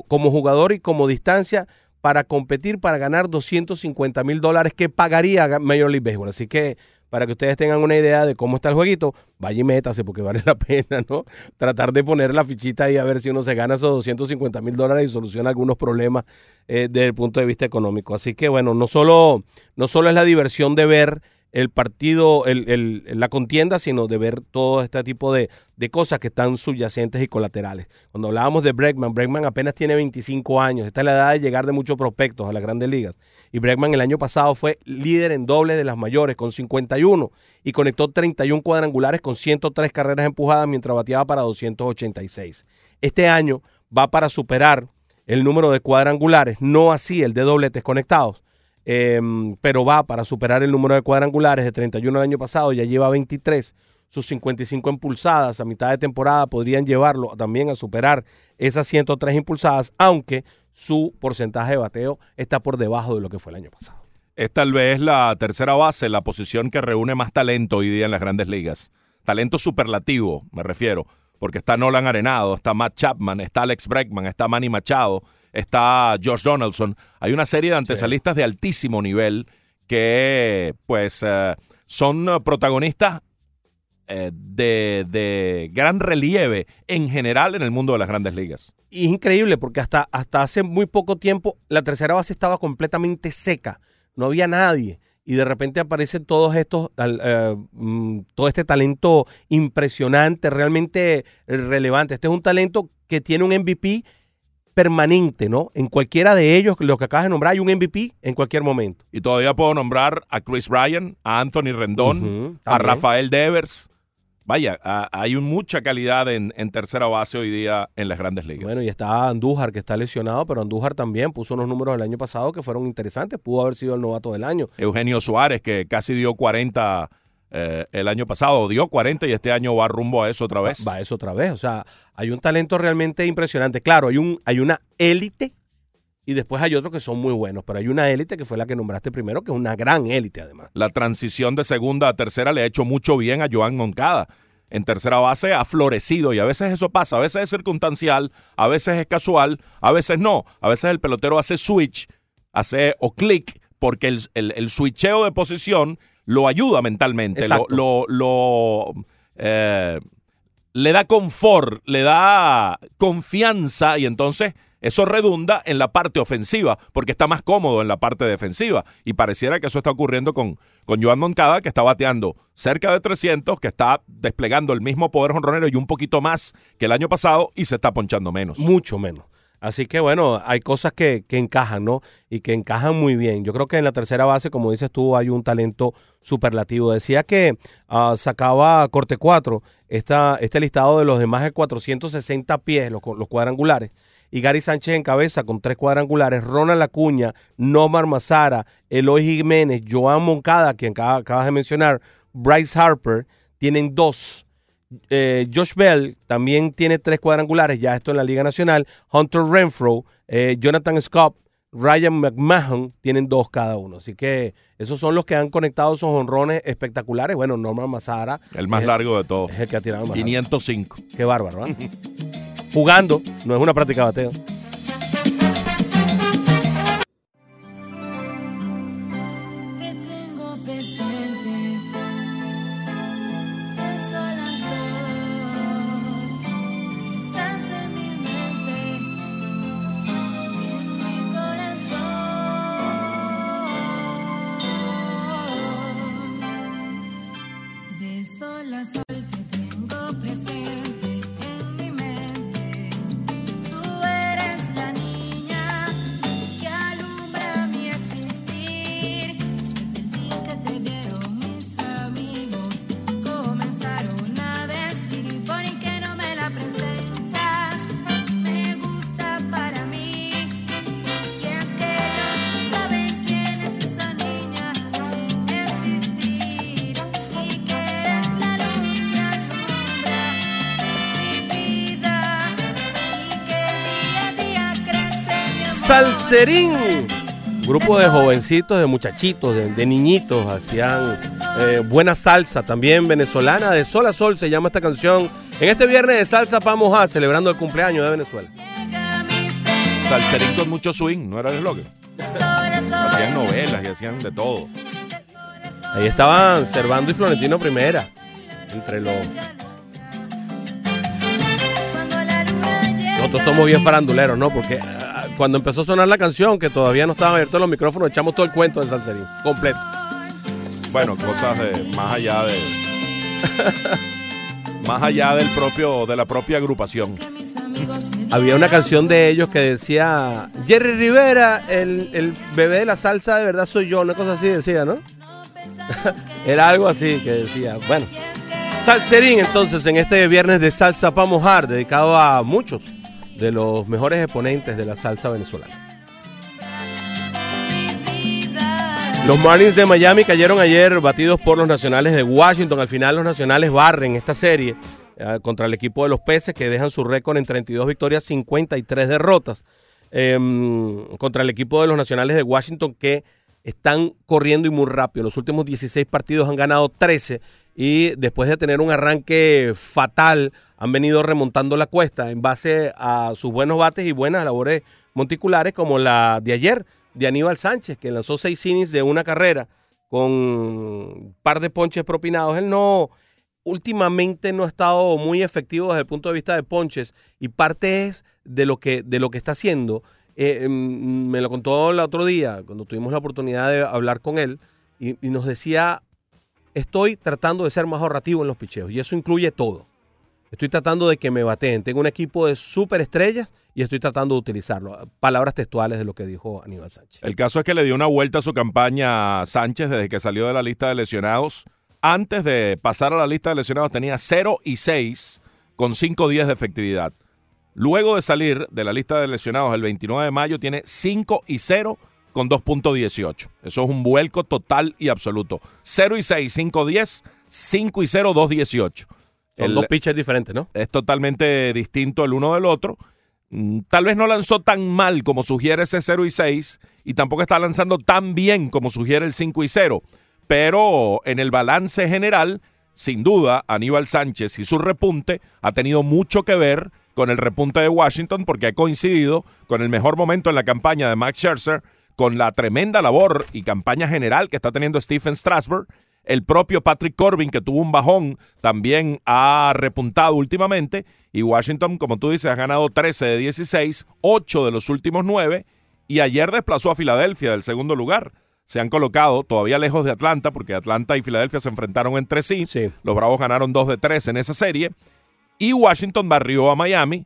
C: como jugador y como distancia para competir para ganar 250 mil dólares que pagaría Major League Baseball. Así que para que ustedes tengan una idea de cómo está el jueguito, vaya y métase porque vale la *laughs* pena, ¿no? Tratar de poner la fichita ahí a ver si uno se gana esos 250 mil dólares y soluciona algunos problemas eh, desde el punto de vista económico. Así que bueno, no solo, no solo es la diversión de ver el partido, el, la contienda, sino de ver todo este tipo de, de cosas que están subyacentes y colaterales. Cuando hablábamos de Bregman, Bregman apenas tiene 25 años. Esta es la edad de llegar de muchos prospectos a las grandes ligas. Y Bregman el año pasado fue líder en dobles de las mayores con 51 y conectó 31 cuadrangulares con 103 carreras empujadas mientras bateaba para 286. Este año va para superar el número de cuadrangulares, no así el de dobletes conectados. Eh, pero va para superar el número de cuadrangulares de 31 el año pasado, ya lleva 23. Sus 55 impulsadas a mitad de temporada podrían llevarlo también a superar esas 103 impulsadas, aunque su porcentaje de bateo está por debajo de lo que fue el año pasado.
D: Es tal vez la tercera base, la posición que reúne más talento hoy día en las grandes ligas. Talento superlativo, me refiero, porque está Nolan Arenado, está Matt Chapman, está Alex Bregman, está Manny Machado, está Josh Donaldson. Hay una serie de antesalistas de altísimo nivel que, pues, eh, son protagonistas eh, de, de gran relieve en general en el mundo de las grandes ligas.
C: Y es increíble porque hasta, hasta hace muy poco tiempo la tercera base estaba completamente seca, no había nadie. Y de repente aparecen todos estos, eh, mm, todo este talento impresionante, realmente relevante. Este es un talento que tiene un MVP permanente, ¿no? En cualquiera de ellos, los que acabas de nombrar, hay un MVP en cualquier momento.
D: Y todavía puedo nombrar a Chris Bryan, a Anthony Rendón, a. Rafael Devers. Vaya, a- hay mucha calidad en, en tercera base hoy día en las grandes ligas.
C: Bueno, y está Andújar, que está lesionado, pero Andújar también puso unos números el año pasado que fueron interesantes. Pudo haber sido el novato del año.
D: Eugenio Suárez, que casi dio 40 eh, el año pasado, dio 40 y este año va rumbo a eso otra vez.
C: Va eso otra vez. O sea, hay un talento realmente impresionante. Claro, hay, un, hay una élite y después hay otros que son muy buenos, pero hay una élite que fue la que nombraste primero, que es una gran élite además.
D: La transición de segunda a tercera le ha hecho mucho bien a Joan Moncada. En tercera base ha florecido y a veces eso pasa, a veces es circunstancial, a veces es casual, a veces no. A veces el pelotero hace switch, hace o clic, porque el, el- el switcheo de posición lo ayuda mentalmente, lo, lo- lo, eh, le da confort, le da confianza y entonces eso redunda en la parte ofensiva, porque está más cómodo en la parte defensiva. Y pareciera que eso está ocurriendo con, con Joan Moncada, que está bateando cerca de 300, que está desplegando el mismo poder jonronero y un poquito más que el año pasado y se está ponchando menos.
C: Mucho menos. Así que bueno, hay cosas que, que encajan, ¿no? Y que encajan muy bien. Yo creo que en la tercera base, como dices tú, hay un talento superlativo. Decía que ah, sacaba corte 4 esta, este listado de los de más de 460 pies, los, los cuadrangulares. Y Gary Sánchez en cabeza con tres cuadrangulares, Ronald Acuña, Nomar Mazara, Eloy Jiménez, Joan Moncada, quien acaba- acabas de mencionar, Bryce Harper, tienen dos. Eh, Josh Bell también tiene tres cuadrangulares, ya esto en la Liga Nacional. Hunter Renfro, eh, Jonathan Scott, Ryan McMahon tienen dos cada uno. Así que esos son los que han conectado esos honrones espectaculares. Bueno, Norman Mazara
D: El más largo de todos.
C: es el que ha tirado más. largo.
D: 505.
C: Qué bárbaro, ¿ah? Jugando, no es una práctica de bateo. Jovencitos, de muchachitos, de, de niñitos, hacían eh, buena salsa también venezolana. De sol a sol se llama esta canción. En este viernes de Salsa para mojar, celebrando el cumpleaños de Venezuela.
D: Con mucho swing, ¿no era el eslogan?
F: A.
D: Hacían novelas y hacían de todo.
C: Ahí estaban Servando y Florentino Primera. Entre los. Nosotros somos bien faranduleros, ¿no? Porque cuando empezó a sonar la canción, que todavía no estaban abiertos los micrófonos, echamos todo el cuento de Salserín. Completo.
D: Bueno, cosas de más allá de más allá del propio de la propia agrupación.
C: Había una canción de ellos que decía Jerry Rivera, el, el bebé de la salsa de verdad soy yo, una cosa así decía, ¿no? *laughs* Era algo así que decía. Bueno, Salserín entonces en este viernes de Salsa para mojar, dedicado a muchos de los mejores exponentes de la salsa venezolana. Los Marlins de Miami cayeron ayer batidos por los Nacionales de Washington. Al final los Nacionales barren esta serie eh, contra el equipo de los Peces que dejan su récord en 32 victorias, 53 derrotas. Em, contra el equipo de los Nacionales de Washington que están corriendo y muy rápido. Los últimos 16 partidos han ganado 13 y después de tener un arranque fatal han venido remontando la cuesta en base a sus buenos bates y buenas labores monticulares como la de ayer de Aníbal Sánchez, que lanzó seis innings de una carrera con un par de ponches propinados. Él no, últimamente no ha estado muy efectivo desde el punto de vista de ponches y parte es de lo que, de lo que está haciendo. Eh, mm, me lo contó el otro día, cuando tuvimos la oportunidad de hablar con él, y, y nos decía, estoy tratando de ser más ahorrativo en los picheos, y eso incluye todo. Estoy tratando de que me bateen. Tengo un equipo de superestrellas y estoy tratando de utilizarlo. Palabras textuales de lo que dijo Aníbal Sánchez.
D: El caso es que le dio una vuelta a su campaña a Sánchez desde que salió de la lista de lesionados. Antes de pasar a la lista de lesionados tenía 0 y 6 con 5 días de efectividad. Luego de salir de la lista de lesionados el 29 de mayo tiene 5 y 0 con 2.18. Eso es un vuelco total y absoluto. 0 y 6, 5 10, 5 y 0, 2.18.
C: Son
D: El-
C: dos pitchers diferentes, ¿no?
D: es totalmente distinto el uno del otro. Mm, Tal vez no lanzó tan mal como sugiere ese 0 y 6 y tampoco está lanzando tan bien como sugiere el 5 y 0. Pero en el balance general, sin duda, Aníbal Sánchez y su repunte ha tenido mucho que ver con el repunte de Washington porque ha coincidido con el mejor momento en la campaña de Max Scherzer, con la tremenda labor y campaña general que está teniendo Stephen Strasburg El propio Patrick Corbin, que tuvo un bajón, también ha repuntado últimamente. Y Washington, como tú dices, ha ganado 13 de 16, 8 de los últimos 9. Y ayer desplazó a Filadelfia del segundo lugar. Se han colocado todavía lejos de Atlanta, porque Atlanta y Filadelfia se enfrentaron entre sí.
C: Sí.
D: Los Bravos ganaron 2 de 3 en esa serie. Y Washington barrió a Miami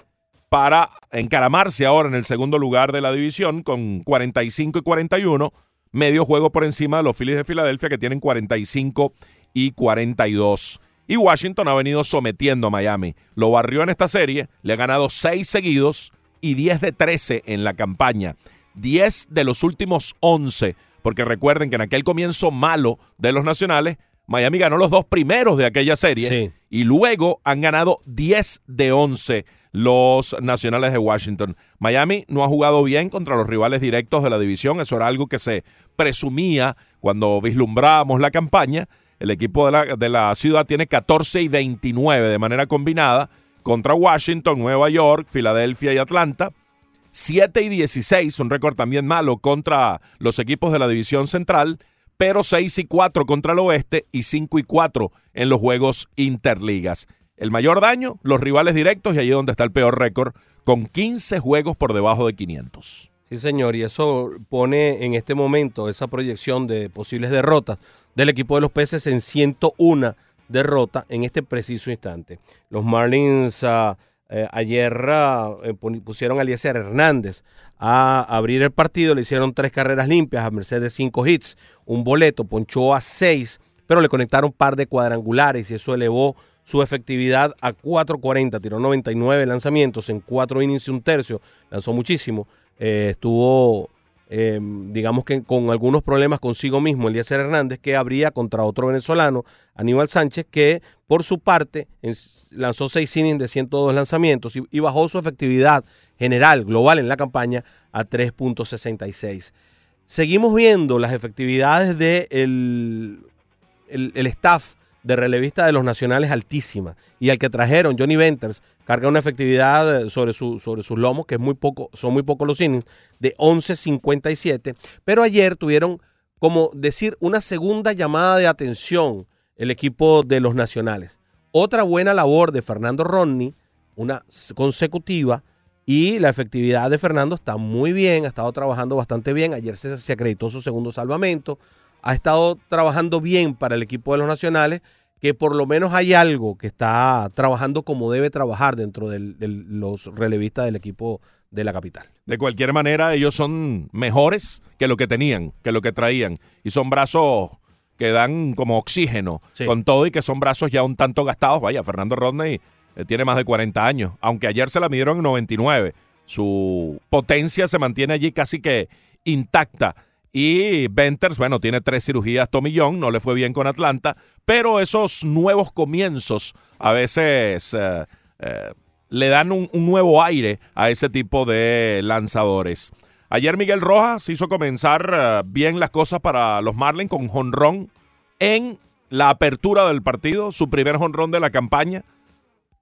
D: para encaramarse ahora en el segundo lugar de la división con 45 y 41, medio juego por encima de los Phillies de Filadelfia que tienen 45 y 42. Y Washington ha venido sometiendo a Miami. Lo barrió en esta serie, le ha ganado 6 seguidos y 10 de 13 en la campaña. 10 de los últimos 11, porque recuerden que en aquel comienzo malo de los nacionales, Miami ganó los dos primeros de aquella serie
C: Sí.
D: y luego han ganado 10 de 11 los nacionales de Washington. Miami no ha jugado bien contra los rivales directos de la división, eso era algo que se presumía cuando vislumbrábamos la campaña. El equipo de la, de la ciudad tiene 14 y 29 de manera combinada contra Washington, Nueva York, Filadelfia y Atlanta. 7 y 16, un récord también malo contra los equipos de la división central, pero 6 y 4 contra el oeste y 5 y 4 en los juegos interligas. El mayor daño, los rivales directos y allí donde está el peor récord, con 15 juegos por debajo de 500.
C: Sí, señor, y eso pone en este momento esa proyección de posibles derrotas del equipo de los peces en 101 derrotas en este preciso instante. Los Marlins ah, eh, ayer ah, eh, pusieron a Eliezer Hernández a abrir el partido, le hicieron tres carreras limpias a merced de cinco hits, un boleto, ponchó a seis, pero le conectaron un par de cuadrangulares y eso elevó su efectividad a 4.40, tiró 99 lanzamientos en cuatro innings y un tercio, lanzó muchísimo, eh, estuvo, eh, digamos que con algunos problemas consigo mismo, Eliezer Hernández, que habría contra otro venezolano, Aníbal Sánchez, que por su parte lanzó seis innings de 102 lanzamientos y, bajó su efectividad general, global en la campaña, a 3.66. Seguimos viendo las efectividades del el, el staff de relevista de los nacionales altísima. Y al que trajeron, Johnny Venters, carga una efectividad eh, sobre, su, sobre sus lomos, que es muy poco, son muy pocos los innings, de 11.57. Pero ayer tuvieron, como decir, una segunda llamada de atención el equipo de los nacionales. Otra buena labor de Fernando Rodney, una consecutiva, y la efectividad de Fernando está muy bien, ha estado trabajando bastante bien. Ayer se, se acreditó su segundo salvamento ha estado trabajando bien para el equipo de los nacionales, que por lo menos hay algo que está trabajando como debe trabajar dentro de los relevistas del equipo de la capital.
D: De cualquier manera, ellos son mejores que lo que tenían, que lo que traían. Y son brazos que dan como oxígeno
C: Sí.
D: con todo y que son brazos ya un tanto gastados. Vaya, Fernando Rodney eh, tiene más de 40 años, aunque ayer se la midieron en 99. Su potencia se mantiene allí casi que intacta. Y Venters, bueno, tiene tres cirugías Tommy no le fue bien con Atlanta, pero esos nuevos comienzos a veces eh, eh, le dan un, un nuevo aire a ese tipo de lanzadores. Ayer Miguel Rojas hizo comenzar eh, bien las cosas para los Marlins con jonrón en la apertura del partido, su primer jonrón de la campaña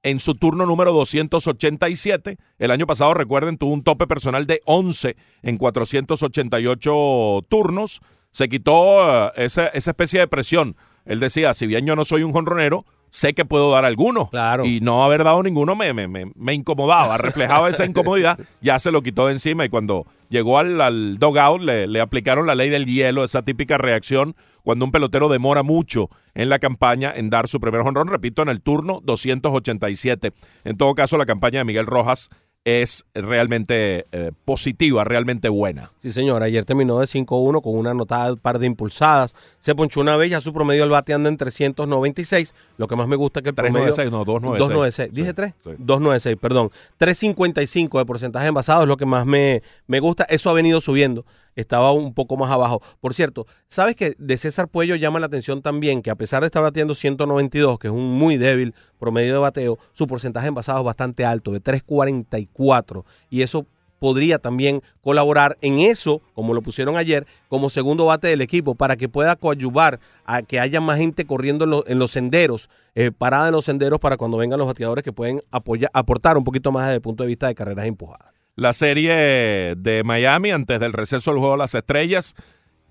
D: en su turno número 287. El año pasado, recuerden, tuvo un tope personal de 11 en 488 turnos. Se quitó eh, esa, esa especie de presión. Él decía, si bien yo no soy un jonronero, sé que puedo dar alguno.
C: Claro.
D: Y no haber dado ninguno me, me, me, me incomodaba, reflejaba esa incomodidad. *laughs* Ya se lo quitó de encima y cuando llegó al, al dugout le, le aplicaron la ley del hielo, esa típica reacción cuando un pelotero demora mucho en la campaña en dar su primer jonrón, repito, en el turno 287. En todo caso, la campaña de Miguel Rojas es realmente eh, positiva, realmente buena.
C: Sí, señor. Ayer terminó de 5-1 con una anotada par de impulsadas. Se ponchó una vez, ya su promedio al bate anda en 396. Lo que más me gusta es que el promedio...
D: 396, no, 296.
C: 296. ¿Dije
D: Sí,
C: 3?
D: sí.
C: 296, perdón. 355 de porcentaje envasado es lo que más me, me gusta. Eso ha venido subiendo. Estaba un poco más abajo. Por cierto, ¿sabes que de César Puello llama la atención también que a pesar de estar batiendo 192, que es un muy débil promedio de bateo, su porcentaje envasado es bastante alto, de 344. Y eso podría también colaborar en eso, como lo pusieron ayer, como segundo bate del equipo, para que pueda coadyuvar a que haya más gente corriendo en, los- en los senderos, eh, parada en los senderos para cuando vengan los bateadores que pueden apoyar, aportar un poquito más desde el punto de vista de carreras empujadas.
D: La serie de Miami, antes del receso del Juego de las Estrellas,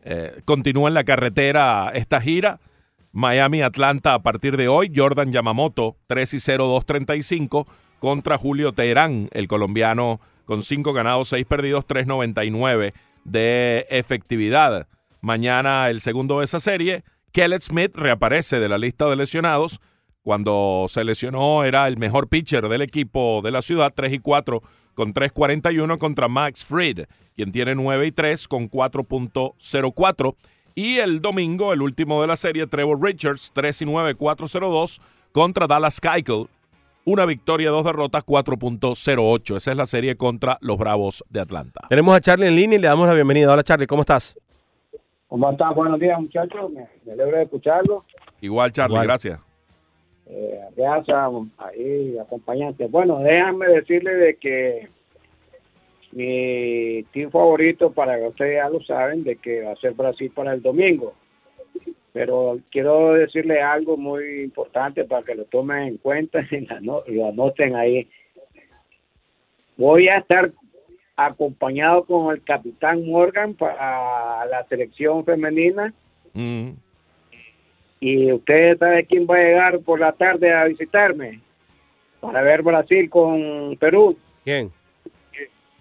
D: eh, continúa en la carretera esta gira. Miami Atlanta a partir de hoy. Jordan Yamamoto 3 y 0 235 contra Julio Teherán, el colombiano con 5 ganados, 6 perdidos, 3.99 de efectividad. Mañana el segundo de esa serie. Kellett Smith reaparece de la lista de lesionados. Cuando se lesionó era el mejor pitcher del equipo de la ciudad, 3 y 4 con 3.41 contra Max Fried, quien tiene 9 y 3 con 4.04. Y el domingo, el último de la serie, Trevor Richards, 3 y 9, 4.02 contra Dallas Keuchel. Una victoria, dos derrotas, 4.08. Esa es la serie contra los Bravos de Atlanta.
C: Tenemos a Charlie en línea y le damos la bienvenida. Hola Charlie, ¿cómo estás?
G: ¿Cómo están? Buenos días, muchachos. Me, me alegro de escucharlo.
D: Igual, Charlie,
C: Igual.
D: gracias.
G: Eh, gracias, ahí, acompañante. Bueno, déjame decirle de que mi team favorito, para que ustedes ya lo saben, de que va a ser Brasil para el domingo. Pero quiero decirle algo muy importante para que lo tomen en cuenta *laughs* y lo anoten ahí. Voy a estar acompañado con el capitán Morgan para la selección femenina
D: Mm.
G: Y ustedes saben quién va a llegar por la tarde a visitarme para ver Brasil con Perú.
C: ¿Quién?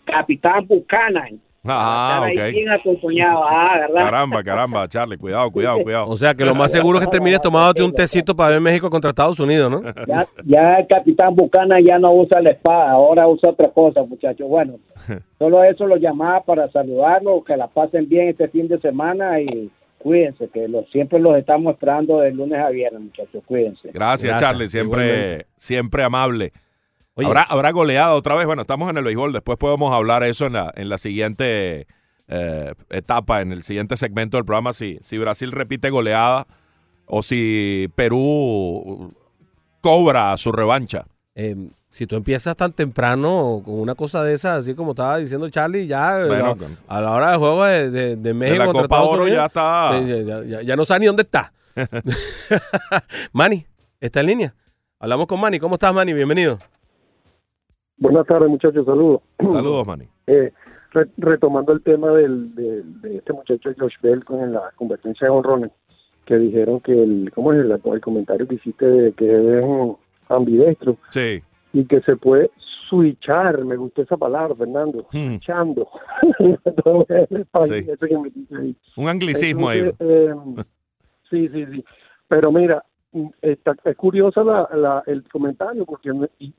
G: Capitán Buchanan.
D: Ah,
G: Va a estar
D: ok.
G: ahí bien acompañado. Ah, ¿verdad?
D: Caramba, caramba, Charlie, cuidado, cuidado, cuidado.
C: O sea que lo más seguro es que termines tomándote un tecito para ver México contra Estados Unidos, ¿no?
G: Ya, ya el capitán Buchanan ya no usa la espada, ahora usa otra cosa, muchachos. Bueno, *laughs* solo eso lo llamaba para saludarlos, que la pasen bien este fin de semana y cuídense, que los, siempre los estamos esperando de lunes a viernes, muchachos. Cuídense.
D: Gracias,
C: Gracias,
D: Charlie, siempre,
C: igualmente.
D: siempre amable.
C: Oye,
D: ¿Habrá, habrá goleada otra vez? Bueno, estamos en el béisbol, después podemos hablar eso en la, en la siguiente eh, etapa, en el siguiente segmento del programa, si, si Brasil repite goleada o si Perú cobra su revancha.
C: eh, si tú empiezas tan temprano con una cosa de esas, así como estaba diciendo Charlie, ya eh,
D: Bueno,
C: a- la hora del juego de, de- de México
D: la
C: contra
D: Copa
C: Estados
D: Oro
C: Unidos,
D: ya está.
C: eh, ya, ya- ya no sabe ni dónde está. *laughs* Manny, ¿está en línea? Hablamos con Manny. ¿Cómo estás, Manny? Bienvenido.
H: Buenas tardes, muchachos. Saludos. *clears throat*
D: Saludos, Manny.
H: Eh, re- retomando el tema del, de, de este muchacho Josh Bell con la competencia de honrones, que dijeron que el, ¿cómo es el, el comentario que hiciste de que es un ambidestro
D: Sí.
H: Y que se puede switchar? Me gustó esa palabra, Fernando.
D: Hmm.
H: Switchando. *laughs*
D: Sí. Un anglicismo ahí.
H: Eh, sí, sí, sí. Pero mira, está, es curiosa la, la- el comentario porque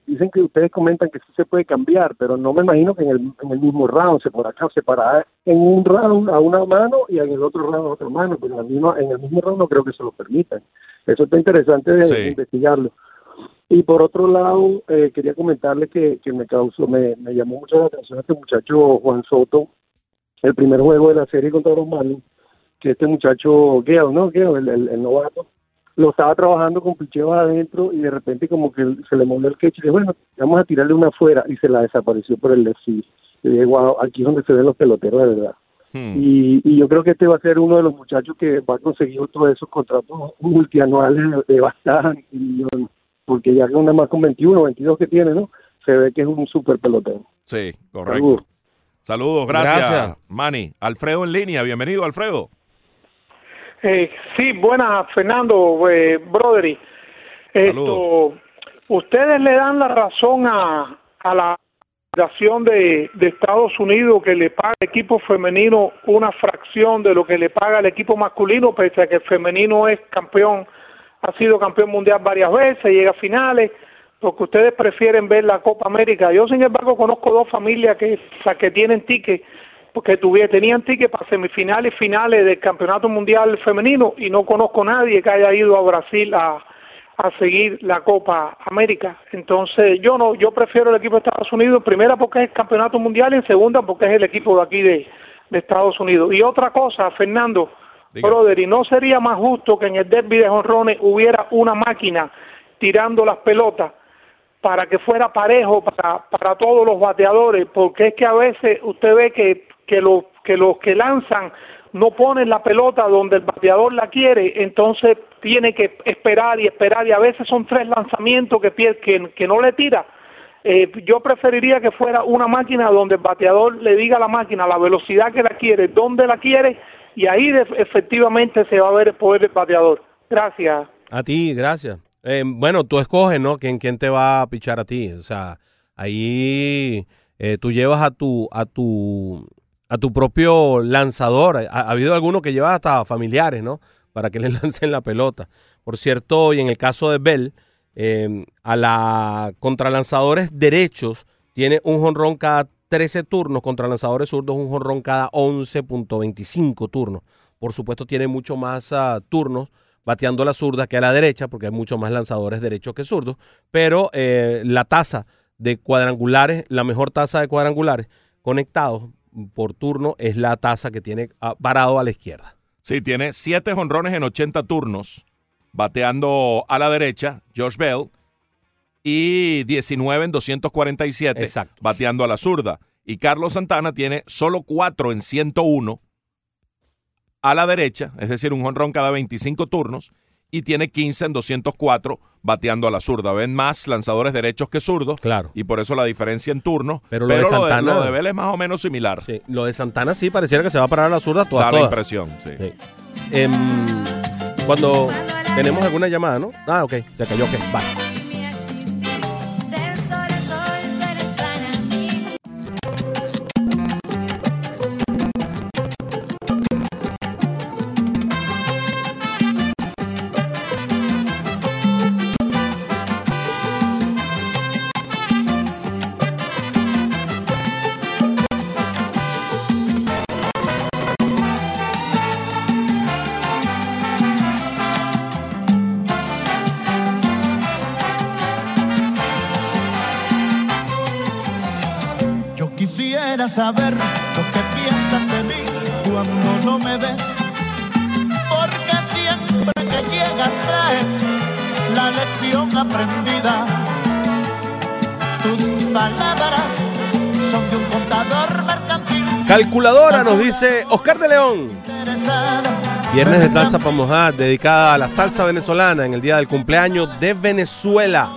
H: dicen que ustedes comentan que sí se puede cambiar, pero no me imagino que en el, en el mismo round se por acá se para en un round a una mano y en el otro round a otra mano, pero en el mismo, en el mismo round no creo que se lo permitan. Eso está interesante de,
D: Sí.
H: investigarlo. Y por otro lado, eh, quería comentarles que, que me causó, me, me llamó mucho la atención este muchacho Juan Soto, el primer juego de la serie contra los Marlins, que este muchacho Gale, ¿no? Gale, el, el- el novato, lo estaba trabajando con picheos adentro y de repente como que se le movió el queche y dije, bueno, vamos a tirarle una afuera y se la desapareció por el left field. Y dije, wow, aquí es donde se ven los peloteros de verdad.
D: Hmm.
H: Y, y yo creo que este va a ser uno de los muchachos que va a conseguir otro de esos contratos multianuales de bastantes millones, porque ya nada más con 21 22 que tiene, ¿no? Se ve que es un super pelotero.
D: Sí, correcto.
H: Saludos.
D: Saludos, gracias,
C: Gracias.
D: Manny. Alfredo en línea, bienvenido, Alfredo.
I: Eh, sí, buenas, Fernando, eh, Brodery. Esto,
D: Saludos.
I: ustedes le dan la razón a, a la Federación de, de Estados Unidos que le paga al equipo femenino una fracción de lo que le paga al equipo masculino, pese a que el femenino es campeón, ha sido campeón mundial varias veces, llega a finales, porque ustedes prefieren ver la Copa América. Yo, sin embargo, conozco dos familias que, o sea, que tienen ticket porque tuviera, tenían ticket para semifinales finales del Campeonato Mundial Femenino y no conozco nadie que haya ido a Brasil a, a seguir la Copa América. Entonces, yo no, yo prefiero el equipo de Estados Unidos, primera porque es el Campeonato Mundial y en segunda porque es el equipo de aquí de, de Estados Unidos. Y otra cosa, Fernando, Brother, y no sería más justo que en el derby de jonrones hubiera una máquina tirando las pelotas para que fuera parejo para, para todos los bateadores, porque es que a veces usted ve que, que, los, que los que lanzan no ponen la pelota donde el bateador la quiere, entonces tiene que esperar y esperar, y a veces son tres lanzamientos que, que no le tira. Eh, yo preferiría que fuera una máquina donde el bateador le diga a la máquina la velocidad que la quiere, dónde la quiere, y ahí efectivamente se va a ver el poder del bateador. Gracias.
C: A ti, gracias. Eh, bueno, tú escoges, ¿no? ¿Quién, quién te va a pichar a ti? O sea, ahí eh, tú llevas a tu, a tu, a tu propio lanzador. Ha, ha habido algunos que llevas hasta familiares, ¿no? Para que le *laughs* lancen la pelota. Por cierto, y en el caso de Bell, eh, a la contralanzadores derechos tiene un jonrón cada 13 turnos, contra lanzadores zurdos un jonrón cada 11.25 turnos. Por supuesto, tiene mucho más ah, turnos bateando a la zurda que a la derecha, porque hay mucho más lanzadores derechos que zurdos, pero eh, la tasa de cuadrangulares, la mejor tasa de cuadrangulares conectados por turno es la tasa que tiene ah, parado a la izquierda.
D: Sí, tiene siete jonrones en 80 turnos, bateando a la derecha, Josh Bell, y 19 en 247,
C: Exacto.
D: bateando a la zurda. Y Carlos Santana tiene solo 4 en 101 a la derecha, es decir, un jonrón cada 25 turnos, y tiene 15 en 204 bateando a la zurda. Ven más lanzadores derechos que zurdos,
C: Claro.
D: y por eso la diferencia en turnos.
C: Pero lo de Santana-
D: lo de Bell es más o menos similar.
C: Sí, lo de Santana sí pareciera que se va a parar a la zurda toda,
D: Da la impresión, sí.
C: Sí. Em, cuando tenemos alguna llamada, ¿no? Ah, ok, se cayó, ok, vale.
B: Saber lo que piensas de mí cuando no me ves. Porque siempre que llegas traes la lección aprendida. Tus palabras son de un contador mercantil
C: Calculadora nos dice Oscar de León. Viernes de salsa para mojar, dedicada a la salsa venezolana en el día del cumpleaños de Venezuela.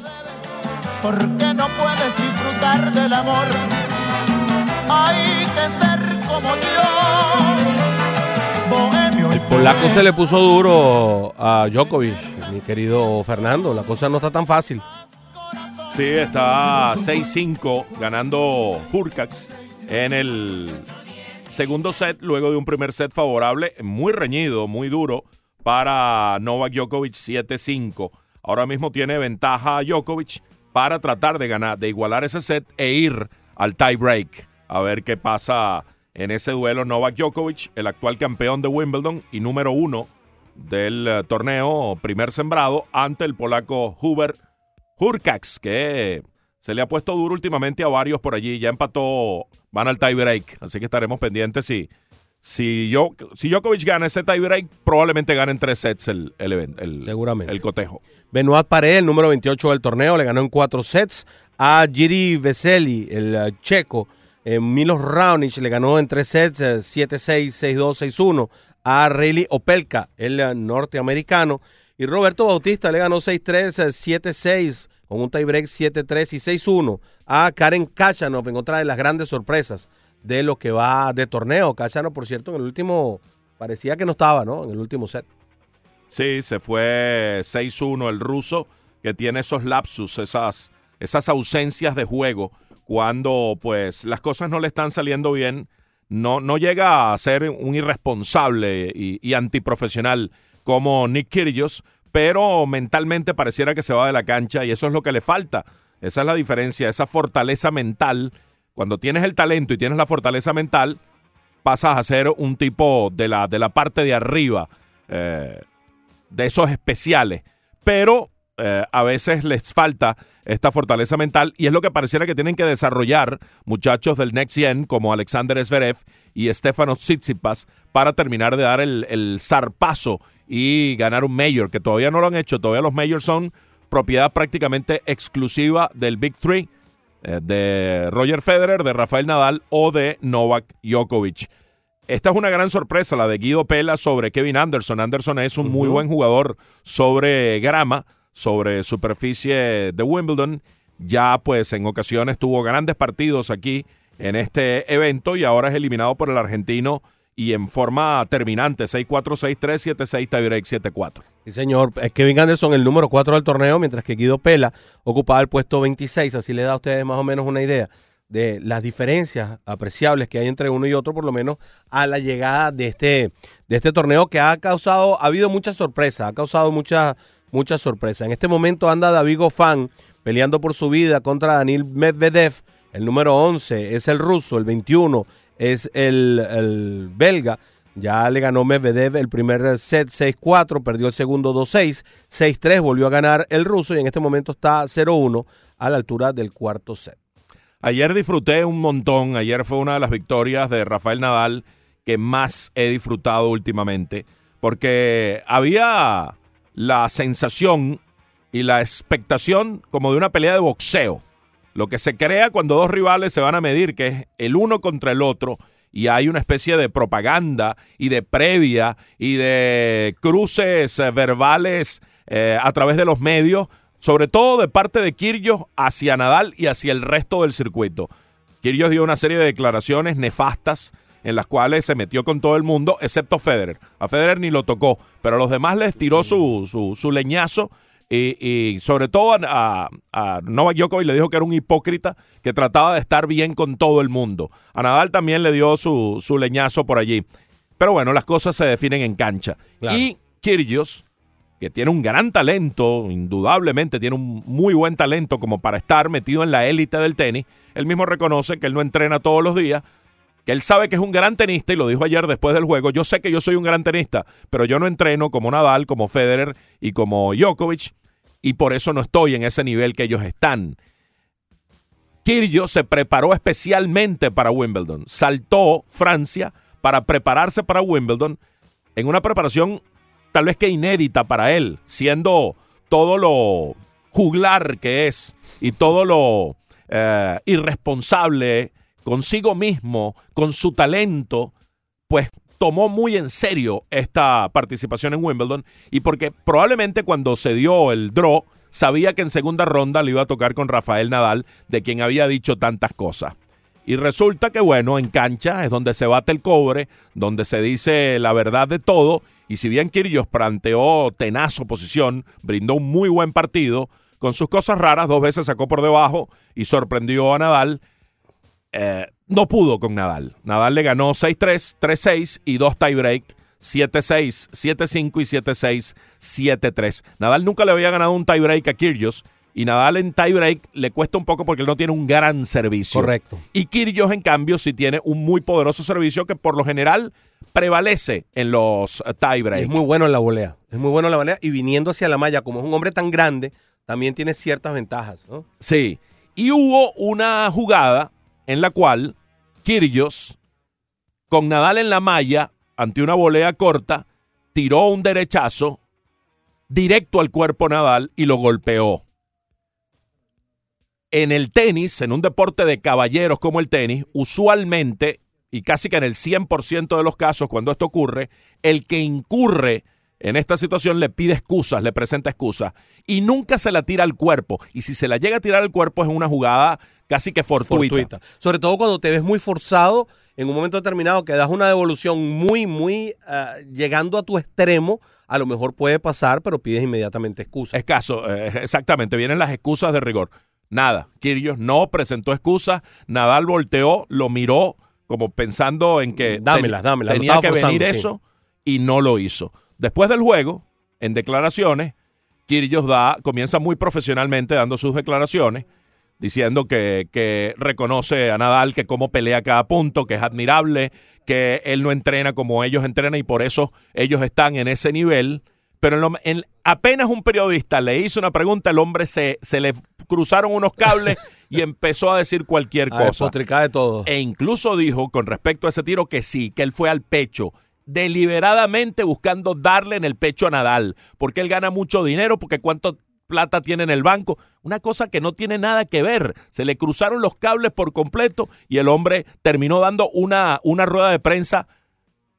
B: Porque no puedes disfrutar del amor. Hay que ser como yo. Bohemio
C: El polaco se le puso duro a Djokovic, mi querido Fernando. La cosa no está tan fácil.
D: Sí, está 6-5 ganando Hurcax en el segundo set, luego de un primer set favorable, muy reñido, muy duro para Novak Djokovic 7-5. Ahora mismo tiene ventaja Djokovic para tratar de ganar, de igualar ese set e ir al tie break. A ver qué pasa en ese duelo Novak Djokovic, el actual campeón de Wimbledon y número uno del eh, torneo, primer sembrado, ante el polaco Hubert Hurkacz, que se le ha puesto duro últimamente a varios por allí. Ya empató, van al tie break. Así que estaremos pendientes si, si, yo, si Djokovic gana ese tie break, probablemente gane en tres sets el, el, event- el-
C: Seguramente.
D: el cotejo.
C: Benoit Paredes, el número 28 del torneo, le ganó en cuatro sets a Giri Veseli, el eh, checo. Eh, Milos Raonic le ganó en tres sets, eh, 7-6, 6-2, 6-1 a Rayleigh Opelka, el eh, norteamericano. Y Roberto Bautista le ganó 6-3, eh, 7-6, con un tiebreak 7-3 y 6-1 a Karen Kachanov en otra de las grandes sorpresas de lo que va de torneo. Kachanov, por cierto, en el último, parecía que no estaba, ¿no? En el último set.
D: Sí, se fue 6-1 el ruso, que tiene esos lapsus, esas, esas ausencias de juego, cuando pues las cosas no le están saliendo bien. No, no llega a ser un irresponsable y, antiprofesional como Nick Kyrgios, pero mentalmente pareciera que se va de la cancha y eso es lo que le falta. Esa es la diferencia, esa fortaleza mental. Cuando tienes el talento y tienes la fortaleza mental, pasas a ser un tipo de la, de la parte de arriba. eh, de esos especiales, pero eh, a veces les falta esta fortaleza mental y es lo que pareciera que tienen que desarrollar muchachos del Next Gen como Alexander Zverev y Stefanos Tsitsipas para terminar de dar el, el zarpazo y ganar un Major, que todavía no lo han hecho, todavía los Majors son propiedad prácticamente exclusiva del Big Three, eh, de Roger Federer, de Rafael Nadal o de Novak Djokovic. Esta es una gran sorpresa, la de Guido Pela sobre Kevin Anderson. Anderson es un muy buen jugador sobre grama, sobre superficie de Wimbledon. Ya pues en ocasiones tuvo grandes partidos aquí en este evento y ahora es eliminado por el argentino y en forma terminante, 6-4-6-3-7-6, tiebreak 7-4.
C: Sí, señor. Kevin Anderson, el número 4 del torneo, mientras que Guido Pela ocupaba el puesto 26. Así le da a ustedes más o menos una idea de las diferencias apreciables que hay entre uno y otro, por lo menos a la llegada de este, de este torneo que ha causado, ha habido mucha sorpresa, ha causado mucha, mucha sorpresa. En este momento anda David Goffin peleando por su vida contra Daniel Medvedev. El número 11 es el ruso, el 21 es el, el belga. Ya le ganó Medvedev el primer set 6-4, perdió el segundo 2-6, 6-3, volvió a ganar el ruso y en este momento está 0-1 a la altura del cuarto set.
D: Ayer disfruté un montón, ayer fue una de las victorias de Rafael Nadal que más he disfrutado últimamente, porque había la sensación y la expectación como de una pelea de boxeo. Lo que se crea cuando dos rivales se van a medir, que es el uno contra el otro, y hay una especie de propaganda y de previa y de cruces eh, verbales eh, a través de los medios, sobre todo de parte de Kyrgios hacia Nadal y hacia el resto del circuito. Kyrgios dio una serie de declaraciones nefastas en las cuales se metió con todo el mundo, excepto Federer. A Federer ni lo tocó, pero a los demás les tiró su, su, su leñazo y, y sobre todo a, a Novak Djokovic le dijo que era un hipócrita que trataba de estar bien con todo el mundo. A Nadal también le dio su, su leñazo por allí. Pero bueno, las cosas se definen en cancha.
C: Claro.
D: Y Kyrgios, que tiene un gran talento, indudablemente tiene un muy buen talento como para estar metido en la élite del tenis, él mismo reconoce que él no entrena todos los días, que él sabe que es un gran tenista y lo dijo ayer después del juego, yo sé que yo soy un gran tenista, pero yo no entreno como Nadal, como Federer y como Djokovic y por eso no estoy en ese nivel que ellos están. Kyrgios se preparó especialmente para Wimbledon, saltó Francia para prepararse para Wimbledon en una preparación tal vez que inédita para él, siendo todo lo juglar que es y todo lo eh, irresponsable consigo mismo, con su talento, pues tomó muy en serio esta participación en Wimbledon y porque probablemente cuando se dio el draw sabía que en segunda ronda le iba a tocar con Rafael Nadal, de quien había dicho tantas cosas. Y resulta que, bueno, en cancha es donde se bate el cobre, donde se dice la verdad de todo. Y si bien Kyrgios planteó tenaz oposición, brindó un muy buen partido, con sus cosas raras, dos veces sacó por debajo y sorprendió a Nadal. Eh, no pudo con Nadal. Nadal le ganó 6-3, 3-6 y dos tiebreak, 7-6, 7-5 y 7-6, 7-3. Nadal nunca le había ganado un tiebreak a Kyrgios y Nadal en tiebreak le cuesta un poco porque él no tiene un gran servicio.
C: Correcto.
D: Y Kyrgios, en cambio, sí tiene un muy poderoso servicio que por lo general prevalece en los tiebreak.
C: es muy bueno en la volea. Es muy bueno en la volea y viniendo hacia la malla, como es un hombre tan grande, también tiene ciertas ventajas. ¿no?
D: Sí. Y hubo una jugada en la cual Kyrgios, con Nadal en la malla, ante una volea corta, tiró un derechazo directo al cuerpo Nadal y lo golpeó. En el tenis, en un deporte de caballeros como el tenis, usualmente, y casi que en el 100% de los casos cuando esto ocurre, el que incurre en esta situación le pide excusas, le presenta excusas y nunca se la tira al cuerpo. Y si se la llega a tirar al cuerpo es una jugada casi que fortuita.
C: Fortuita. Sobre todo cuando te ves muy forzado en un momento determinado que das una devolución muy, muy ah, llegando a tu extremo, a lo mejor puede pasar, pero pides inmediatamente excusa.
D: Escaso, eh, exactamente, vienen las excusas de rigor. Nada, Kyrgios no presentó excusas, Nadal volteó, lo miró como pensando en que
C: Dámelas,
D: ten-
C: dámelas, lo
D: tenía que
C: forzando,
D: venir
C: sí.
D: eso y no lo hizo. Después del juego, en declaraciones, Kyrgios da, comienza muy profesionalmente dando sus declaraciones, diciendo que, que reconoce a Nadal que cómo pelea cada punto, que es admirable, que él no entrena como ellos entrenan y por eso ellos están en ese nivel. Pero en lo- en- apenas un periodista le hizo una pregunta, el hombre se, se le cruzaron unos cables *laughs* y empezó a decir cualquier
C: A
D: cosa.
C: despotricar de todo.
D: E incluso dijo con respecto a ese tiro que sí, que él fue al pecho, deliberadamente buscando darle en el pecho a Nadal, porque él gana mucho dinero, porque cuánto plata tiene en el banco, una cosa que no tiene nada que ver. Se le cruzaron los cables por completo y el hombre terminó dando una, una rueda de prensa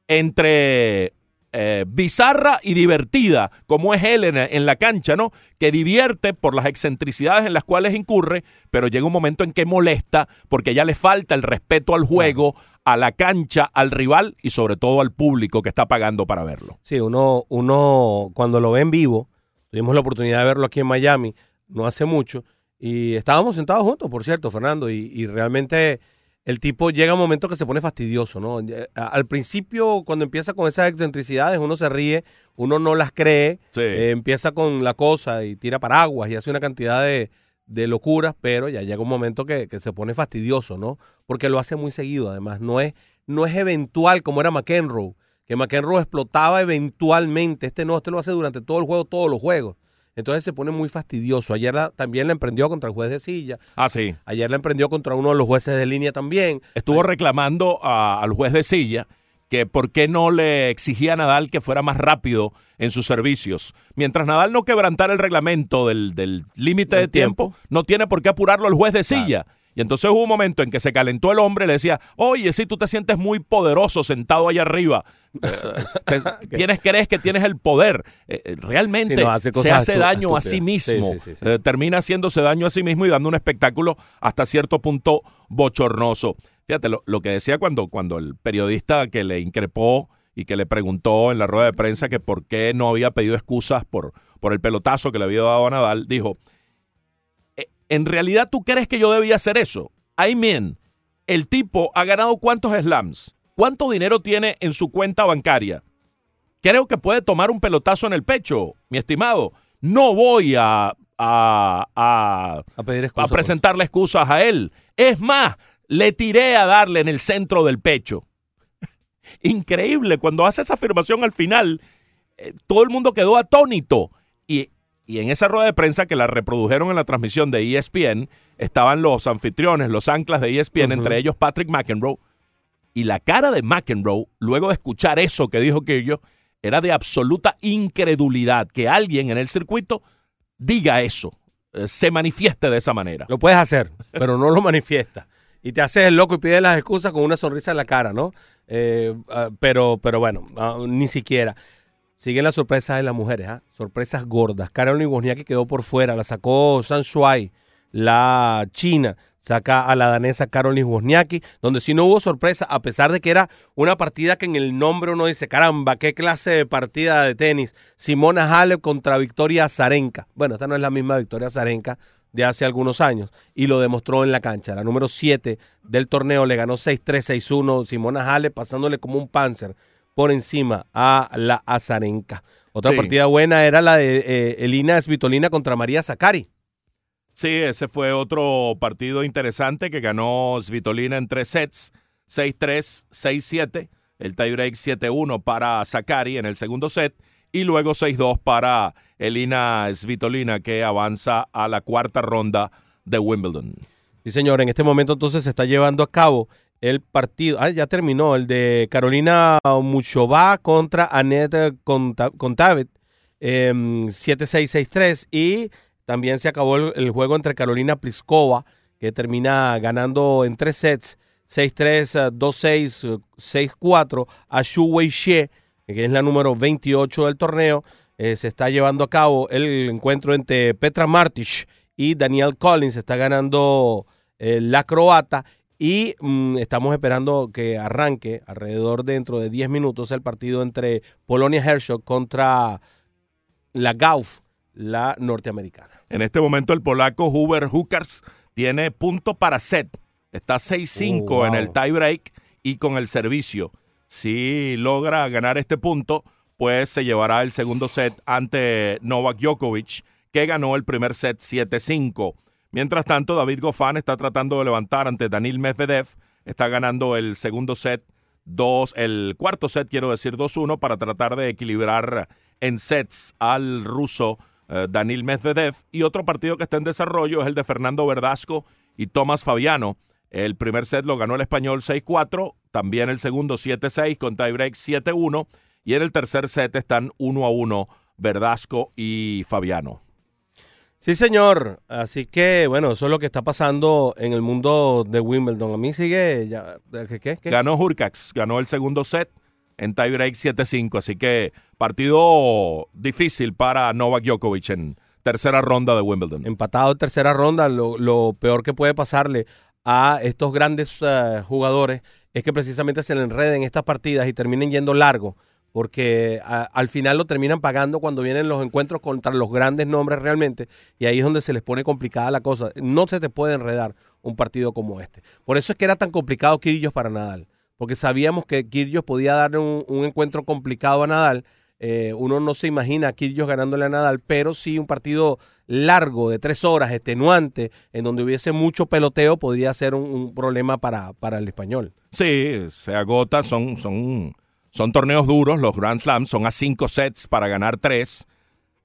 D: entre eh, bizarra y divertida, como es él en, en la cancha, ¿no? Que divierte por las excentricidades en las cuales incurre, pero llega un momento en que molesta porque ya le falta el respeto al juego, a la cancha, al rival y sobre todo al público que está pagando para verlo.
C: Sí, uno, uno cuando lo ve en vivo, tuvimos la oportunidad de verlo aquí en Miami, no hace mucho, y estábamos sentados juntos, por cierto, Fernando, y, y realmente el tipo llega un momento que se pone fastidioso, ¿no? Al principio, cuando empieza con esas excentricidades, uno se ríe, uno no las cree,
D: Sí.
C: eh, empieza con la cosa y tira paraguas y hace una cantidad de, de locuras, pero ya llega un momento que, que se pone fastidioso, ¿no? Porque lo hace muy seguido, además, no es, no es eventual como era McEnroe, que McEnroe explotaba eventualmente, este no, este lo hace durante todo el juego, todos los juegos. Entonces se pone muy fastidioso. Ayer la- también la emprendió contra el juez de silla.
D: Ah, sí.
C: Ayer la emprendió contra uno de los jueces de línea también.
D: Estuvo reclamando a- al juez de silla que por qué no le exigía a Nadal que fuera más rápido en sus servicios. Mientras Nadal no quebrantara el reglamento del del límite de tiempo,
C: tiempo.
D: no tiene por qué apurarlo el juez de silla. Y entonces hubo un momento en que se calentó el hombre y le decía, oye, si tú te sientes muy poderoso sentado allá arriba, eh, *laughs* te- tienes, crees que tienes el poder. Eh, eh, realmente
C: Sí, no, hace
D: se hace daño a sí mismo.
C: Sí, sí.
D: Eh, termina haciéndose daño a sí mismo y dando un espectáculo hasta cierto punto bochornoso. Fíjate, lo, lo que decía cuando, cuando el periodista que le increpó y que le preguntó en la rueda de prensa que por qué no había pedido excusas por, por el pelotazo que le había dado a Nadal, dijo, "Eh, ¿en realidad tú crees que yo debía hacer eso? I mean, el tipo ha ganado cuántos slams, cuánto dinero tiene en su cuenta bancaria. Creo que puede tomar un pelotazo en el pecho, mi estimado. No voy a, a, a,
C: A pedir
D: a
C: excusas.
D: presentarle excusas a él. Es más, le tiré a darle en el centro del pecho. *laughs* Increíble, cuando hace esa afirmación al final, eh, todo el mundo quedó atónito. Y, y en esa rueda de prensa que la reprodujeron en la transmisión de ESPN, estaban los anfitriones, los anclas de ESPN, entre ellos Patrick McEnroe. Y la cara de McEnroe, luego de escuchar eso que dijo Kirjo, era de absoluta incredulidad que alguien en el circuito diga eso, eh, se manifieste de esa manera.
C: Lo puedes hacer, pero no lo manifiesta. Y te haces el loco y pides las excusas con una sonrisa en la cara, ¿no? Eh, ah, pero, pero bueno, ah, ni siquiera. Siguen las sorpresas de las mujeres, ¿ah? Sorpresas gordas. Caroline Wozniacki quedó por fuera, la sacó San Shuai, la china saca a la danesa Caroline Wozniacki, donde sí no hubo sorpresa, a pesar de que era una partida que en el nombre uno dice, caramba, qué clase de partida de tenis. Simona Halep contra Victoria Zarenka. Bueno, esta no es la misma Victoria Zarenka de hace algunos años y lo demostró en la cancha. La número 7 del torneo le ganó 6-3, 6-1. Simona Halep pasándole como un panzer por encima a la Azarenka. Otra
D: Sí.
C: partida buena era la de eh, Elina Svitolina contra María Zakari.
D: Sí, ese fue otro partido interesante que ganó Svitolina en tres sets, 6-3, 6-7, el tiebreak 7-1 para Sakari en el segundo set y luego 6-2 para Elina Svitolina que avanza a la cuarta ronda de Wimbledon.
C: Sí, señor, en este momento entonces se está llevando a cabo el partido, ah, ya terminó, el de Carolina Muchova contra Annette Conta- Contavet, eh, 7-6-6-3 y también se acabó el, juego entre Carolina Pliskova, que termina ganando en tres sets, 6-3, eh, 2-6, eh, 6-4 a Shu Wei-Xie, que es la número 28 del torneo. Eh, se está llevando a cabo el encuentro entre Petra Martic y Daniel Collins. Está ganando eh, la croata. Y mm, estamos esperando que arranque alrededor dentro de 10 minutos el partido entre Polonia Hershog contra la Gauf, la norteamericana.
D: En este momento el polaco Huber Hookers tiene punto para set. Está 6-5
C: Oh, wow.
D: en el tiebreak y con el servicio. Si logra ganar este punto, pues se llevará el segundo set ante Novak Djokovic, que ganó el primer set 7-5. Mientras tanto, David Goffin está tratando de levantar ante Danil Medvedev. Está ganando el segundo set, dos, el cuarto set, quiero decir, 2-1, para tratar de equilibrar en sets al ruso eh, Danil Medvedev. Y otro partido que está en desarrollo es el de Fernando Verdasco y Tomás Fabiano. El primer set lo ganó el español 6-4, también el segundo 7-6 con tiebreak 7-1 y en el tercer set están 1-1 Verdasco y Fabiano.
C: Sí, señor. Así que, bueno, eso es lo que está pasando en el mundo de Wimbledon. A mí sigue. Ya, ¿qué, qué, qué?
D: Ganó Hurkacz, ganó el segundo set en tiebreak 7-5. Así que partido difícil para Novak Djokovic en tercera ronda de Wimbledon.
C: Empatado en tercera ronda, lo, lo peor que puede pasarle a estos grandes eh, jugadores es que precisamente se le enreden estas partidas y terminen yendo largo, porque al final lo terminan pagando cuando vienen los encuentros contra los grandes nombres realmente, y ahí es donde se les pone complicada la cosa. No se te puede enredar un partido como este. Por eso es que era tan complicado Kyrgios para Nadal, porque sabíamos que Kyrgios podía darle un, encuentro complicado a Nadal. Eh, uno no se imagina a Kyrgios ganándole a Nadal, pero sí un partido largo de tres horas, extenuante, en donde hubiese mucho peloteo, podría ser un, un problema para, para el español.
D: Sí, se agota, son, son, son torneos duros, los Grand Slams son a cinco sets para ganar tres.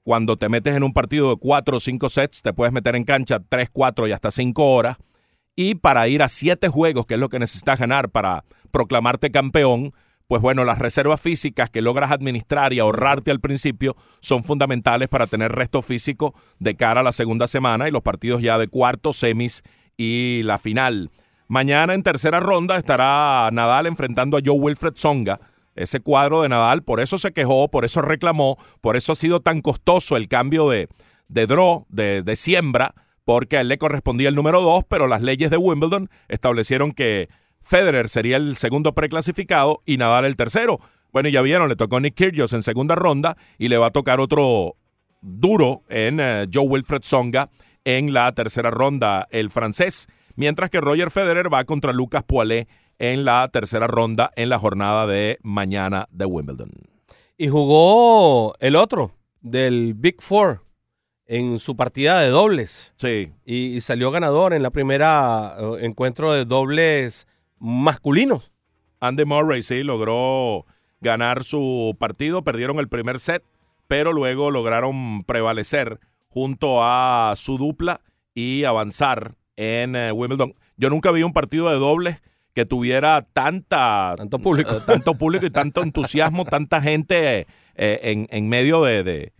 D: Cuando te metes en un partido de cuatro o cinco sets, te puedes meter en cancha tres, cuatro y hasta cinco horas. Y para ir a siete juegos, que es lo que necesitas ganar para proclamarte campeón, pues bueno, las reservas físicas que logras administrar y ahorrarte al principio son fundamentales para tener resto físico de cara a la segunda semana y los partidos ya de cuartos, semis y la final. Mañana en tercera ronda estará Nadal enfrentando a Joe Wilfred Songa. Ese cuadro de Nadal, por eso se quejó, por eso reclamó, por eso ha sido tan costoso el cambio de, de draw, de, de siembra, porque a él le correspondía el número dos, pero las leyes de Wimbledon establecieron que Federer sería el segundo preclasificado y Nadal el tercero. Bueno, ya vieron, le tocó Nick Kyrgios en segunda ronda y le va a tocar otro duro en eh, Joe Wilfred Songa en la tercera ronda, el francés, mientras que Roger Federer va contra Lucas Poilé en la tercera ronda en la jornada de mañana de Wimbledon.
C: Y jugó el otro del Big Four en su partida de dobles.
D: Sí.
C: Y, y salió ganador en la primera eh, encuentro de dobles masculinos.
D: Andy Murray sí logró ganar su partido, perdieron el primer set, pero luego lograron prevalecer junto a su dupla y avanzar en eh, Wimbledon. Yo nunca vi un partido de dobles que tuviera tanta
C: Tanto público.
D: eh, tanto público y tanto entusiasmo, tanta gente eh, en, en medio de, de,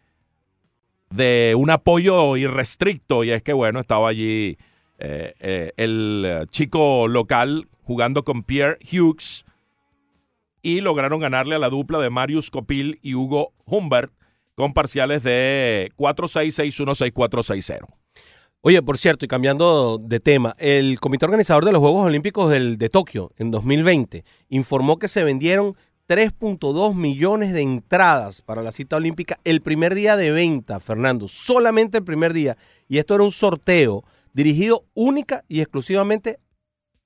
D: de un apoyo irrestricto. Y es que, bueno, estaba allí eh, eh, el chico local jugando con Pierre Hughes y lograron ganarle a la dupla de Marius Copil y Hugo Humbert con parciales de 4-6, 6-1, 6-4, 6-0.
C: Oye, por cierto, y cambiando de tema, el comité organizador de los Juegos Olímpicos del- de Tokio en 2020 informó que se vendieron 3.2 millones de entradas para la cita olímpica el primer día de venta, Fernando, solamente el primer día. Y esto era un sorteo dirigido única y exclusivamente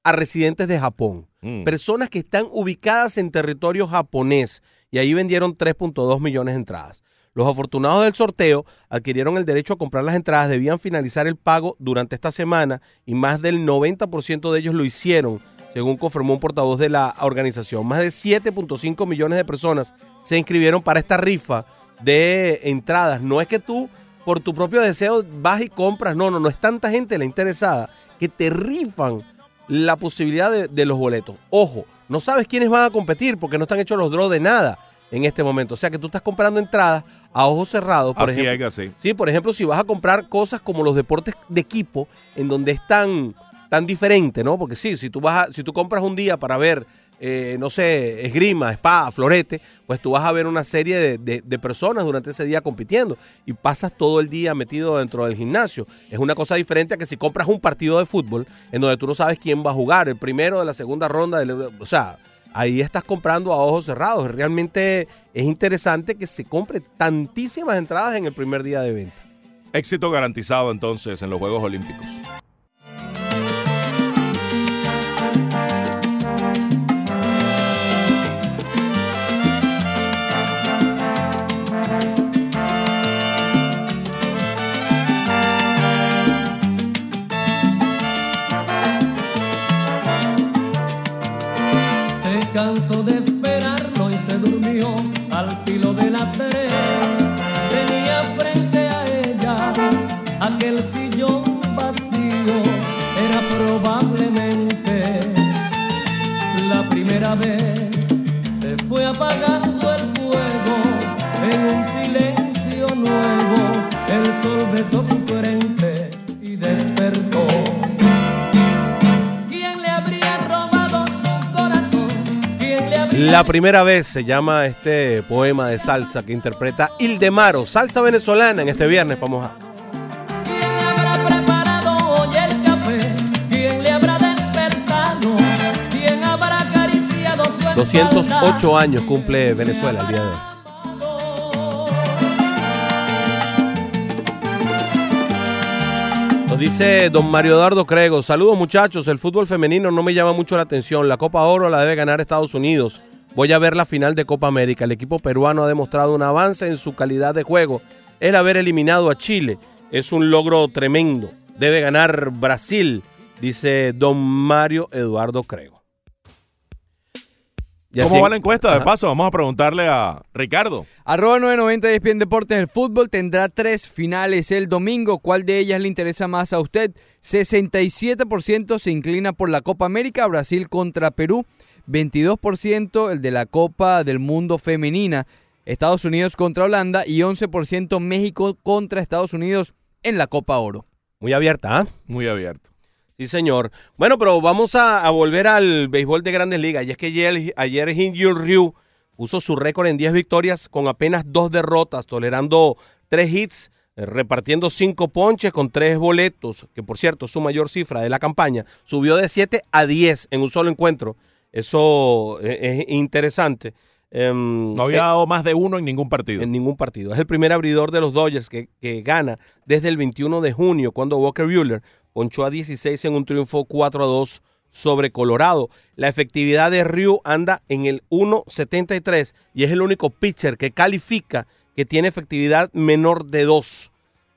C: a residentes de Japón.
D: Mm.
C: Personas que están ubicadas en territorio japonés. Y ahí vendieron 3.2 millones de entradas. Los afortunados del sorteo adquirieron el derecho a comprar las entradas, debían finalizar el pago durante esta semana y más del 90% de ellos lo hicieron, según confirmó un portavoz de la organización. Más de 7.5 millones de personas se inscribieron para esta rifa de entradas. No es que tú, por tu propio deseo, vas y compras. No, no, no es tanta gente la interesada que te rifan la posibilidad de, los boletos. Ojo, no sabes quiénes van a competir porque no están hechos los draws de nada en este momento. O sea que tú estás comprando entradas a ojos cerrados, por
D: Así
C: ejemplo.
D: es, así.
C: Sí, por ejemplo, si vas a comprar cosas como los deportes de equipo, en donde es tan, tan diferente, ¿no? Porque sí, si tú vas a- si tú compras un día para ver, eh, no sé, esgrima, espada, florete, pues tú vas a ver una serie de, de- de personas durante ese día compitiendo y pasas todo el día metido dentro del gimnasio. Es una cosa diferente a que si compras un partido de fútbol en donde tú no sabes quién va a jugar, el primero de la segunda ronda, del- o sea, ahí estás comprando a ojos cerrados. Realmente es interesante que se compre tantísimas entradas en el primer día de venta.
D: Éxito garantizado entonces en los Juegos Olímpicos.
J: Cansó de esperarlo y se durmió al filo de las tres. Tenía frente a ella aquel sillón vacío. Era probablemente la primera vez. Se fue apagando el fuego en un silencio nuevo. El sol besó su frente
C: La primera vez se llama este poema de salsa que interpreta Ildemaro, salsa venezolana en este viernes. Vamos a.
J: ¿Quién habrá preparado hoy el café? ¿Quién le habrá despertado? ¿Quién habrá acariciado su espalda?
C: 208 años cumple Venezuela el día de hoy. Dice don Mario Eduardo Crego, saludos muchachos, el fútbol femenino no me llama mucho la atención, la Copa Oro la debe ganar Estados Unidos, voy a ver la final de Copa América, el equipo peruano ha demostrado un avance en su calidad de juego, el haber eliminado a Chile es un logro tremendo, debe ganar Brasil, dice don Mario Eduardo Crego. Y
D: ¿Cómo
C: así-
D: va la encuesta? De
C: Ajá.
D: paso, vamos a preguntarle a Ricardo.
A: Arroba 990 y ESPN Deportes. El fútbol tendrá tres finales el domingo. ¿Cuál de ellas le interesa más a usted? 67% se inclina por la Copa América, Brasil contra Perú. 22% el de la Copa del Mundo Femenina, Estados Unidos contra Holanda. Y 11% México contra Estados Unidos en la Copa Oro.
C: Muy abierta, ¿ah?
D: Muy abierto.
C: Sí, señor. Bueno, pero vamos a, volver al béisbol de grandes ligas. Y es que ayer, ayer Hyun Ryu puso su récord en 10 victorias con apenas dos derrotas, tolerando tres hits, eh, repartiendo cinco ponches con tres boletos, que por cierto es su mayor cifra de la campaña. Subió de 7 a 10 en un solo encuentro. Eso eh, es interesante. Em,
D: No había dado más de uno en ningún partido.
C: en ningún partido. Es el primer abridor de los Dodgers que, que gana desde el 21 de junio, cuando Walker Buehler ponchó a 16 en un triunfo 4 a 2 sobre Colorado. La efectividad de Ryu anda en el 1.73 y es el único pitcher que califica que tiene efectividad menor de 2.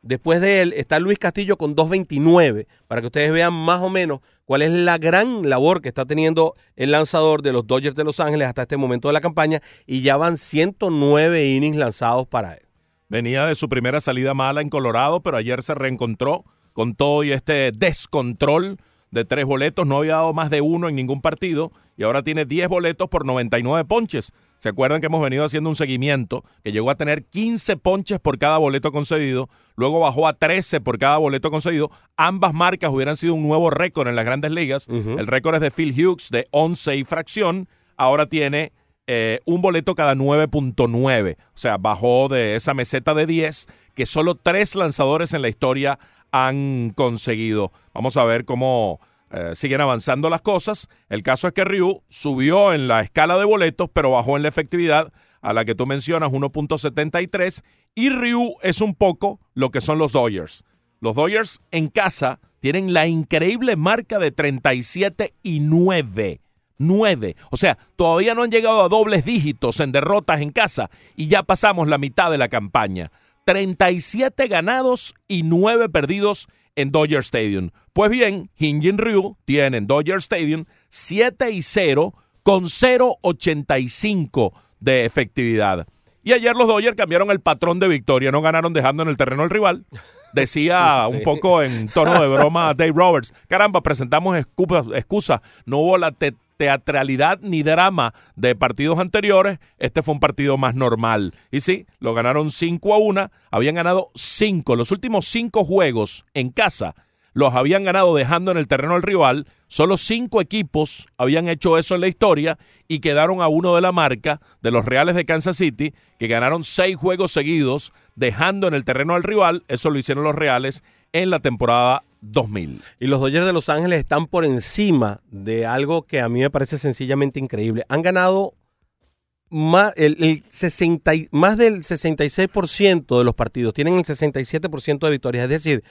C: Después de él está Luis Castillo con 2.29, para que ustedes vean más o menos cuál es la gran labor que está teniendo el lanzador de los Dodgers de Los Ángeles hasta este momento de la campaña y ya van 109 innings lanzados para él.
D: Venía de su primera salida mala en Colorado, pero ayer se reencontró con todo y este descontrol de tres boletos. No había dado más de uno en ningún partido y ahora tiene 10 boletos por 99 ponches. ¿Se acuerdan que hemos venido haciendo un seguimiento que llegó a tener 15 ponches por cada boleto concedido? Luego bajó a 13 por cada boleto concedido. Ambas marcas hubieran sido un nuevo récord en las grandes ligas. El récord es de Phil Hughes de 11 y fracción. Ahora tiene eh, un boleto cada 9.9. O sea, bajó de esa meseta de 10 que solo tres lanzadores en la historia han conseguido. Vamos a ver cómo eh, siguen avanzando las cosas. El caso es que Ryu subió en la escala de boletos, pero bajó en la efectividad a la que tú mencionas, 1.73. Y Ryu es un poco lo que son los Dodgers. Los Dodgers en casa tienen la increíble marca de 37 y 9. 9. O sea, todavía no han llegado a dobles dígitos en derrotas en casa y ya pasamos la mitad de la campaña. 37 ganados y 9 perdidos en Dodger Stadium. Pues bien, Hyunjin Ryu tiene en Dodger Stadium 7 y 0 con 0.85 de efectividad. Y ayer los Dodgers cambiaron el patrón de victoria, no ganaron dejando en el terreno al rival. Decía *laughs* un poco en tono de broma Dave Roberts, caramba, presentamos excusas, excusas. no hubo la teatralidad ni drama de partidos anteriores, este fue un partido más normal. Y sí, lo ganaron 5 a 1, habían ganado 5, los últimos 5 juegos en casa los habían ganado dejando en el terreno al rival. Solo cinco equipos habían hecho eso en la historia y quedaron a uno de la marca de los Reales de Kansas City, que ganaron seis juegos seguidos dejando en el terreno al rival. Eso lo hicieron los Reales en la temporada 2000.
C: Y los Dodgers de Los Ángeles están por encima de algo que a mí me parece sencillamente increíble. Han ganado más, el, el 60 y- más del 66% de los partidos. Tienen el 67% de victorias. Es decir,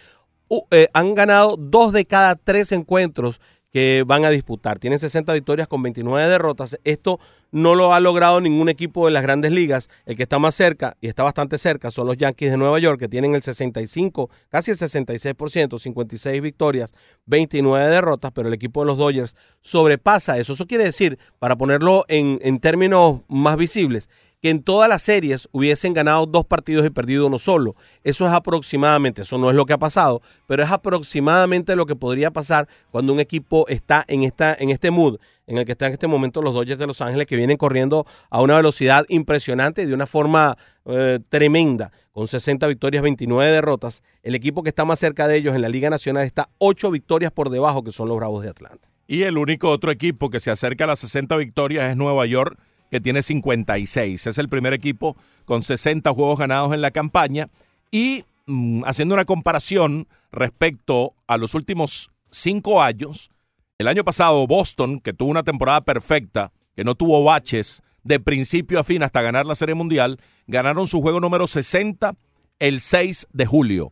C: u- eh, han ganado dos de cada tres encuentros que van a disputar. Tienen 60 victorias con 29 derrotas. Esto no lo ha logrado ningún equipo de las grandes ligas. El que está más cerca, y está bastante cerca, son los Yankees de Nueva York, que tienen el 65, casi el 66%, 56 victorias, 29 derrotas, pero el equipo de los Dodgers sobrepasa eso. Eso quiere decir, para ponerlo en, en términos más visibles, que en todas las series hubiesen ganado dos partidos y perdido uno solo. Eso es aproximadamente, eso no es lo que ha pasado, pero es aproximadamente lo que podría pasar cuando un equipo está en, esta, en este mood, en el que están en este momento los Dodgers de Los Ángeles, que vienen corriendo a una velocidad impresionante y de una forma eh, tremenda, con 60 victorias, 29 derrotas. El equipo que está más cerca de ellos en la Liga Nacional está 8 victorias por debajo, que son los Bravos de Atlanta.
D: Y el único otro equipo que se acerca a las 60 victorias es Nueva York, que tiene 56. Es el primer equipo con 60 juegos ganados en la campaña. Y mm, haciendo una comparación respecto a los últimos cinco años, el año pasado Boston, que tuvo una temporada perfecta, que no tuvo baches de principio a fin hasta ganar la Serie Mundial, ganaron su juego número 60 el 6 de julio.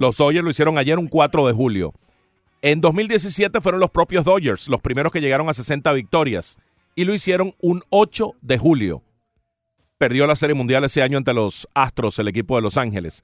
D: Los Dodgers lo hicieron ayer un 4 de julio. En 2017 fueron los propios Dodgers los primeros que llegaron a 60 victorias y lo hicieron un 8 de julio. Perdió la Serie Mundial ese año ante los Astros, el equipo de Los Ángeles.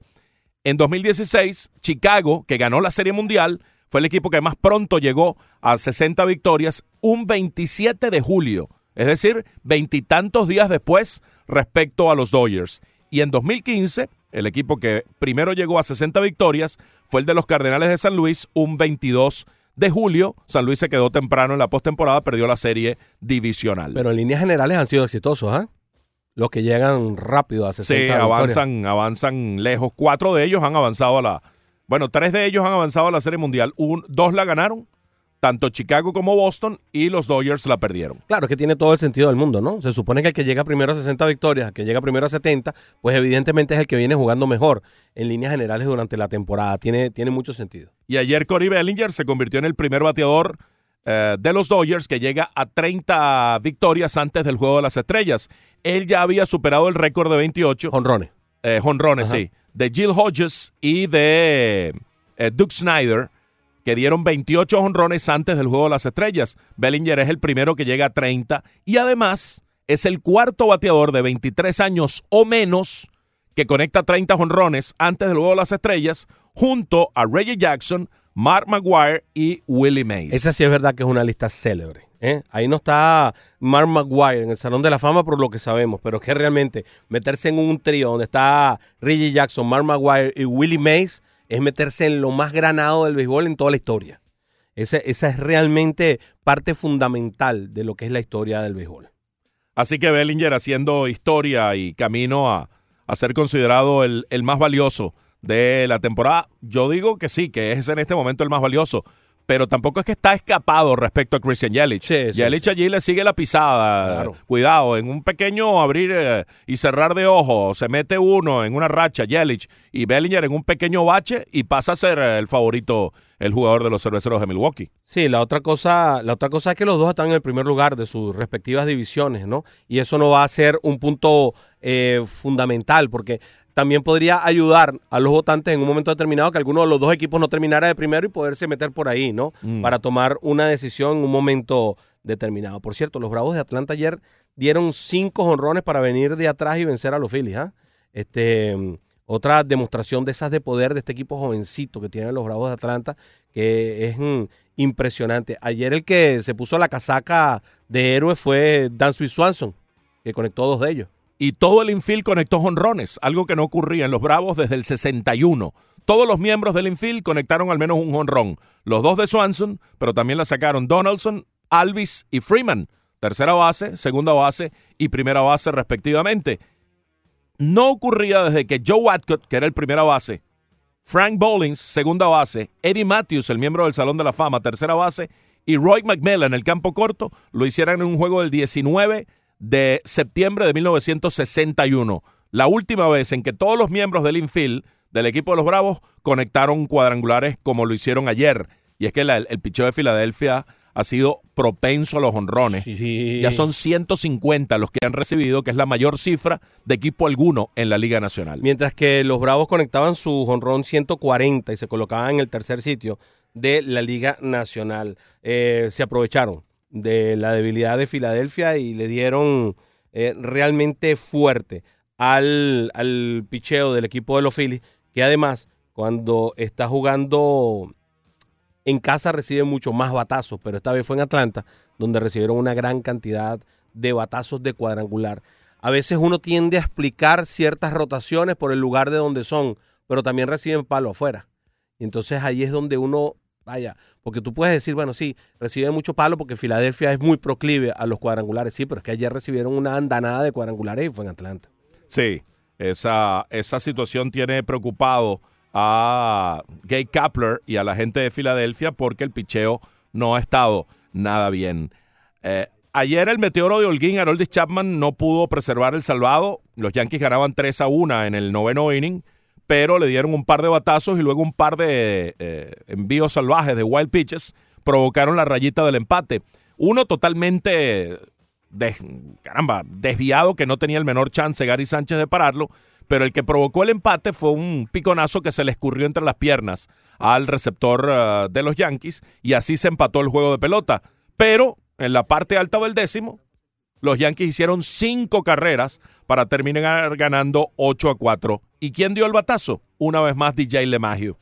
D: En 2016, Chicago, que ganó la Serie Mundial, fue el equipo que más pronto llegó a 60 victorias, un 27 de julio, es decir, veintitantos días después respecto a los Dodgers. Y en 2015, el equipo que primero llegó a 60 victorias fue el de los Cardenales de San Luis, un 22 de julio. San Luis se quedó temprano en la postemporada, perdió la serie divisional.
C: Pero en líneas generales han sido exitosos, ¿ah? Los que llegan rápido a 60
D: Sí,
C: victorias.
D: avanzan, avanzan lejos. Cuatro de ellos han avanzado a la. Bueno, tres de ellos han avanzado a la Serie Mundial. Un- dos la ganaron, tanto Chicago como Boston, y los Dodgers la perdieron.
C: Claro, es que tiene todo el sentido del mundo, ¿no? Se supone que el que llega primero a 60 victorias, el que llega primero a 70, pues evidentemente es el que viene jugando mejor en líneas generales durante la temporada. Tiene, tiene mucho sentido.
D: Y ayer Corey Bellinger se convirtió en el primer bateador eh, de los Dodgers que llega a 30 victorias antes del Juego de las Estrellas. Él ya había superado el récord de 28.
C: Honrones.
D: Eh, jonrones,
C: Ajá.
D: sí. De Jill Hodges y de eh, Duke Snyder, que dieron 28 jonrones antes del Juego de las Estrellas. Bellinger es el primero que llega a 30 y además es el cuarto bateador de 23 años o menos que conecta 30 jonrones antes del Juego de las Estrellas junto a Reggie Jackson, Mark Maguire y Willie Mays.
C: Esa sí es verdad que es una lista célebre. ¿eh? Ahí no está Mark Maguire en el Salón de la Fama por lo que sabemos, pero que realmente meterse en un trío donde está Reggie Jackson, Mark Maguire y Willie Mays es meterse en lo más granado del béisbol en toda la historia. Ese- esa es realmente parte fundamental de lo que es la historia del béisbol.
D: Así que Bellinger haciendo historia y camino a, a ser considerado el, el más valioso de la temporada. Yo digo que sí, que es en este momento el más valioso. Pero tampoco es que está escapado respecto a Christian Yelich.
C: Sí, sí,
D: Yelich allí le sigue la pisada.
C: Claro.
D: Cuidado, en un pequeño abrir eh, y cerrar de ojos, se mete uno en una racha, Yelich, y Bellinger en un pequeño bache y pasa a ser eh, el favorito, el jugador de los cerveceros de Milwaukee.
C: Sí, la otra cosa, la otra cosa es que los dos están en el primer lugar de sus respectivas divisiones, ¿no? Y eso no va a ser un punto eh, fundamental, porque también podría ayudar a los votantes en un momento determinado que alguno de los dos equipos no terminara de primero y poderse meter por ahí, ¿no?
D: Mm.
C: Para tomar una decisión en un momento determinado. Por cierto, los Bravos de Atlanta ayer dieron cinco honrones para venir de atrás y vencer a los Phillies, ¿ah? Este, otra demostración de esas de poder de este equipo jovencito que tienen los Bravos de Atlanta, que es mm, impresionante. Ayer el que se puso la casaca de héroe fue Dansby Swanson, que conectó dos de ellos.
D: Y todo el infield conectó jonrones, algo que no ocurría en los Bravos desde el 61. Todos los miembros del infield conectaron al menos un jonrón. Los dos de Swanson, pero también la sacaron Donaldson, Alvis y Freeman. Tercera base, segunda base y primera base respectivamente. No ocurría desde que Joe Watcott, que era el primera base, Frank Bowlings, segunda base, Eddie Matthews, el miembro del Salón de la Fama, tercera base, y Roy McMillan, el campo corto, lo hicieran en un juego del 19 de septiembre de 1961. La última vez en que todos los miembros del infield del equipo de los Bravos conectaron cuadrangulares como lo hicieron ayer. Y es que la- el picheo de Filadelfia ha sido propenso a los honrones.
C: Sí.
D: Ya son 150 los que han recibido, que es la mayor cifra de equipo alguno en la Liga Nacional.
C: Mientras que los Bravos conectaban su jonrón 140 y se colocaban en el tercer sitio de la Liga Nacional. Eh, se aprovecharon de la debilidad de Filadelfia y le dieron eh, realmente fuerte al, al picheo del equipo de los Phillies, que además cuando está jugando en casa recibe mucho más batazos, pero esta vez fue en Atlanta, donde recibieron una gran cantidad de batazos de cuadrangular. A veces uno tiende a explicar ciertas rotaciones por el lugar de donde son, pero también reciben palo afuera. Y entonces ahí es donde uno, vaya, porque tú puedes decir, bueno, sí, reciben mucho palo porque Filadelfia es muy proclive a los cuadrangulares, sí, pero es que ayer recibieron una andanada de cuadrangulares y fue en Atlanta.
D: Sí, esa, esa situación tiene preocupado a Gay Kapler y a la gente de Filadelfia porque el picheo no ha estado nada bien. Eh, Ayer el meteoro de Holguín, Haroldis Chapman, no pudo preservar el salvado. Los Yankees ganaban 3 a 1 en el noveno inning, pero le dieron un par de batazos y luego un par de eh, envíos salvajes de wild pitches provocaron la rayita del empate. Uno totalmente caramba, desviado que no tenía el menor chance Gary Sánchez de pararlo, pero el que provocó el empate fue un piconazo que se le escurrió entre las piernas al receptor eh, de los Yankees y así se empató el juego de pelota. Pero en la parte alta del décimo, los Yankees hicieron cinco carreras para terminar ganando 8 a 4. ¿Y quién dio el batazo? Una vez más DJ LeMahieu.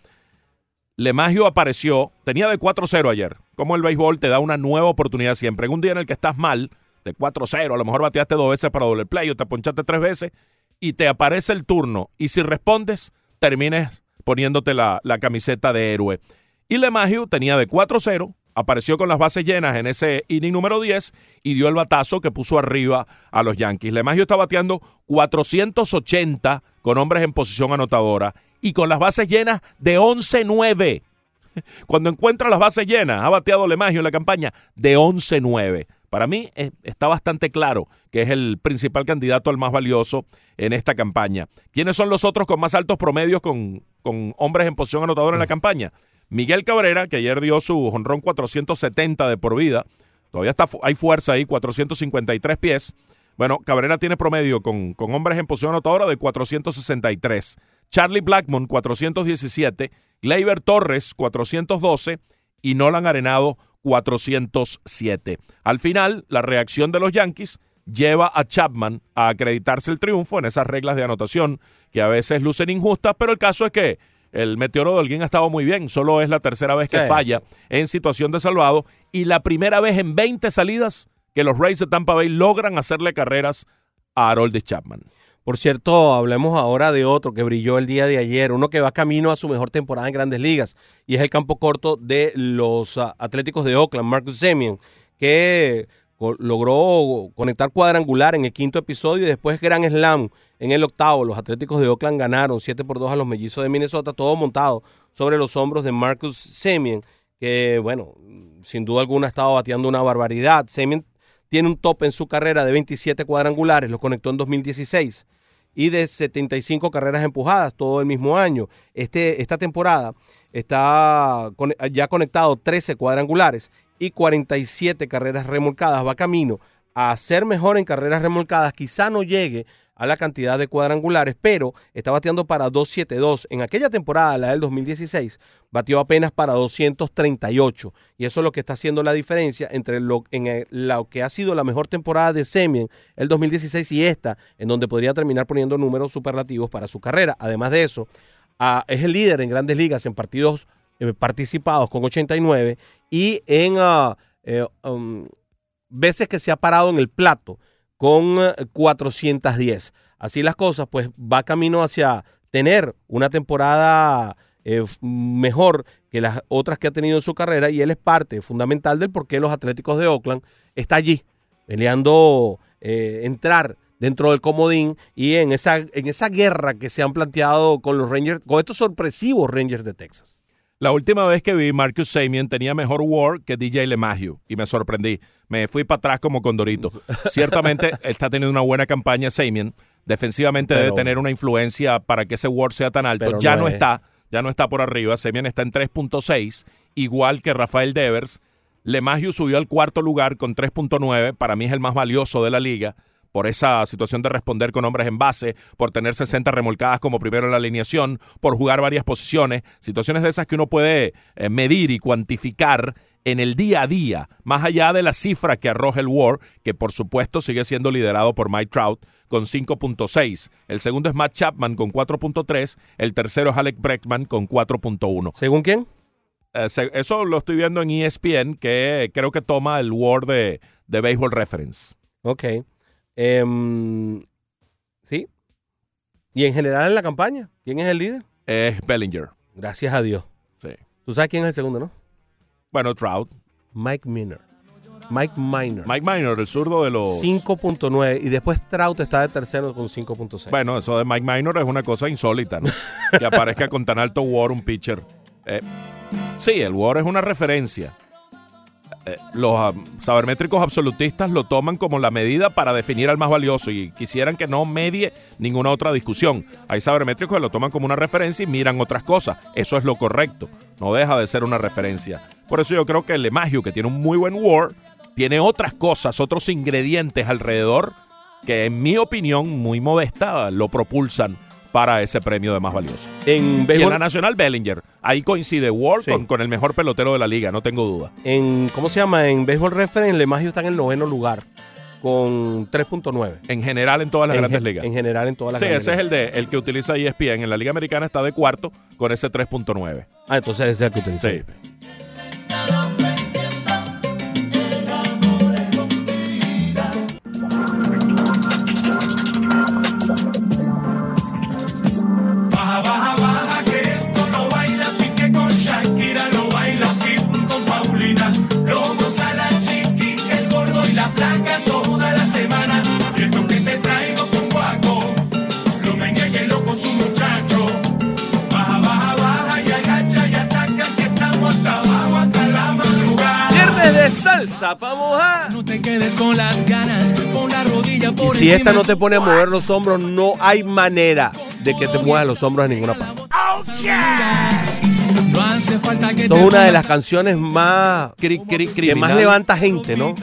D: LeMahieu apareció, tenía de 4-0 ayer. Como el béisbol te da una nueva oportunidad siempre. En un día en el que estás mal, de 4-0, a lo mejor bateaste dos veces para doble play o te ponchaste tres veces y te aparece el turno. Y si respondes, termines poniéndote la, la camiseta de héroe. Y LeMahieu tenía de 4-0, apareció con las bases llenas en ese inning número 10 y dio el batazo que puso arriba a los Yankees. LeMahieu está bateando 480 con hombres en posición anotadora y con las bases llenas de 11-9. *laughs* Cuando encuentra las bases llenas, ha bateado LeMahieu en la campaña de 11-9. Para mí eh, está bastante claro que es el principal candidato al más valioso en esta campaña. ¿Quiénes son los otros con más altos promedios con, con hombres en posición anotadora en la campaña? Miguel Cabrera, que ayer dio su honrón 470 de por vida. Todavía está, hay fuerza ahí, 453 pies. Bueno, Cabrera tiene promedio con, con hombres en posición anotadora de 463. Charlie Blackmon, 417. Gleyber Torres, 412. Y Nolan Arenado, 407. Al final, la reacción de los Yankees lleva a Chapman a acreditarse el triunfo en esas reglas de anotación que a veces lucen injustas, pero el caso es que el meteoro de Holguín ha estado muy bien, solo es la tercera vez que
C: Sí,
D: falla en situación de salvado y la primera vez en 20 salidas que los Rays de Tampa Bay logran hacerle carreras a Harold Chapman.
C: Por cierto, hablemos ahora de otro que brilló el día de ayer, uno que va camino a su mejor temporada en grandes ligas, y es el campo corto de los ah, Atléticos de Oakland, Marcus Semien, que logró conectar cuadrangular en el quinto episodio y después gran slam en el octavo. Los Atléticos de Oakland ganaron 7 por 2 a los mellizos de Minnesota, todo montado sobre los hombros de Marcus Semien, que bueno, sin duda alguna ha estado bateando una barbaridad. Semien tiene un tope en su carrera de 27 cuadrangulares, lo conectó en 2016 y de 75 carreras empujadas todo el mismo año. Este, esta temporada está ya conectado 13 cuadrangulares y 47 carreras remolcadas. Va camino a ser mejor en carreras remolcadas. Quizá no llegue a la cantidad de cuadrangulares, pero está bateando para 272. En aquella temporada, la del 2016, batió apenas para 238. Y eso es lo que está haciendo la diferencia entre lo, en lo que ha sido la mejor temporada de Semien, el 2016, y esta, en donde podría terminar poniendo números superlativos para su carrera. Además de eso, es el líder en grandes ligas en partidos eh, participados con 89 y en ah, eh, um, veces que se ha parado en el plato con eh, 410. Así las cosas, pues va camino hacia tener una temporada eh, mejor que las otras que ha tenido en su carrera y él es parte fundamental del por qué los Atléticos de Oakland está allí peleando eh, entrar dentro del comodín y en esa, en esa guerra que se han planteado con los Rangers, con estos sorpresivos Rangers de Texas.
D: La última vez que vi Marcus Semien tenía mejor WAR que DJ LeMahieu y me sorprendí. Me fui para atrás como Condorito. Ciertamente *laughs* está teniendo una buena campaña Semien. Defensivamente
C: Pero-
D: debe tener una influencia para que ese WAR sea tan alto. Ya
C: no
D: no,
C: es.
D: está, ya no está por arriba. Semien está en 3.6, igual que Rafael Devers. LeMahieu subió al cuarto lugar con 3.9. Para mí es el más valioso de la liga por esa situación de responder con hombres en base, por tener 60 remolcadas como primero en la alineación, por jugar varias posiciones, situaciones de esas que uno puede eh, medir y cuantificar en el día a día, más allá de la cifra que arroja el WAR, que por supuesto sigue siendo liderado por Mike Trout con 5.6. El segundo es Matt Chapman con 4.3, el tercero es Alec Breckman con 4.1.
C: ¿Según quién?
D: Eh, eso lo estoy viendo en ESPN, que creo que toma el WAR de, de Baseball Reference.
C: Ok. Em, sí. Y en general en la campaña, ¿quién es el líder?
D: Es Bellinger.
C: Gracias a Dios.
D: Sí.
C: ¿Tú sabes quién es el segundo, no?
D: Bueno, Trout.
C: Mike Minor. Mike Minor.
D: Mike Minor, el zurdo de los...
C: 5.9 y después Trout está de tercero con 5.6.
D: Bueno, eso de Mike Minor es una cosa insólita, ¿no? que aparezca con tan alto WAR un pitcher. Eh, sí, el WAR es una referencia. Eh, los ah, sabermétricos absolutistas lo toman como la medida para definir al más valioso y quisieran que no medie ninguna otra discusión. Hay sabermétricos que lo toman como una referencia y miran otras cosas. Eso es lo correcto. No deja de ser una referencia. Por eso yo creo que el Lemagio, que tiene un muy buen War, tiene otras cosas, otros ingredientes alrededor que en mi opinión, muy modesta, lo propulsan para ese premio de más valioso.
C: En
D: Y en la Nacional Bellinger, ahí coincide Ward
C: Sí.
D: con, con el mejor pelotero de la liga, no tengo duda.
C: en, ¿cómo se llama? En béisbol reference, Lemagio está en el noveno lugar con 3.9.
D: En general en todas las
C: En
D: grandes ligas.
C: En general en todas las
D: Sí,
C: grandes
D: ese es
C: ligas.
D: el de el que utiliza E ESPN. En la Liga Americana está de cuarto con ese 3.9.
C: Ah, entonces ese es el que utiliza.
D: Sí.
C: Salsa, vamos a.
J: No te quedes con las ganas, pon la rodilla
C: Y si esta no te pone a mover los hombros, no hay manera de que te muevas los hombros en ninguna parte. Esto es una de las canciones más
D: Cri- cri-
C: que más levanta gente, ¿no?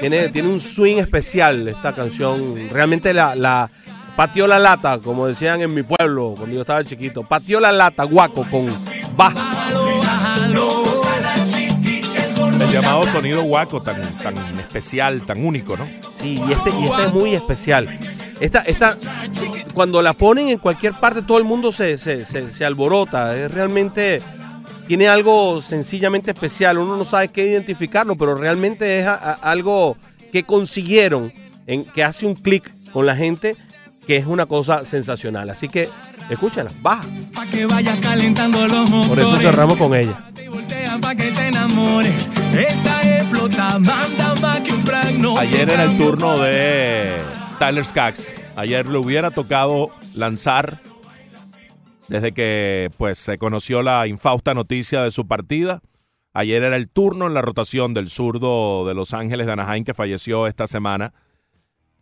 C: Tiene, tiene un swing especial esta canción. Realmente la, la pateó la lata, como decían en mi pueblo cuando yo estaba chiquito. Pateó la lata, guaco, con baja.
B: El
D: llamado sonido guaco, tan, tan especial, tan único, ¿no?
C: Sí, y este, y esta es muy especial. Esta, esta, cuando la ponen en cualquier parte, todo el mundo se, se, se- se alborota. Es realmente, tiene algo sencillamente especial. Uno no sabe qué identificarlo, pero realmente es a- a- algo que consiguieron, en, que hace un clic con la gente, que es una cosa sensacional. Así que, escúchala, baja.
J: Pa' que vayas calentando los.
C: Por eso cerramos con ella.
J: Y voltea pa' que te enamores. Esta explota, manda más que un plan. No
D: Ayer era el turno de Tyler Skaggs. Ayer le hubiera tocado lanzar desde que pues se conoció la infausta noticia de su partida. Ayer era el turno en la rotación del zurdo de Los Ángeles de Anaheim que falleció esta semana.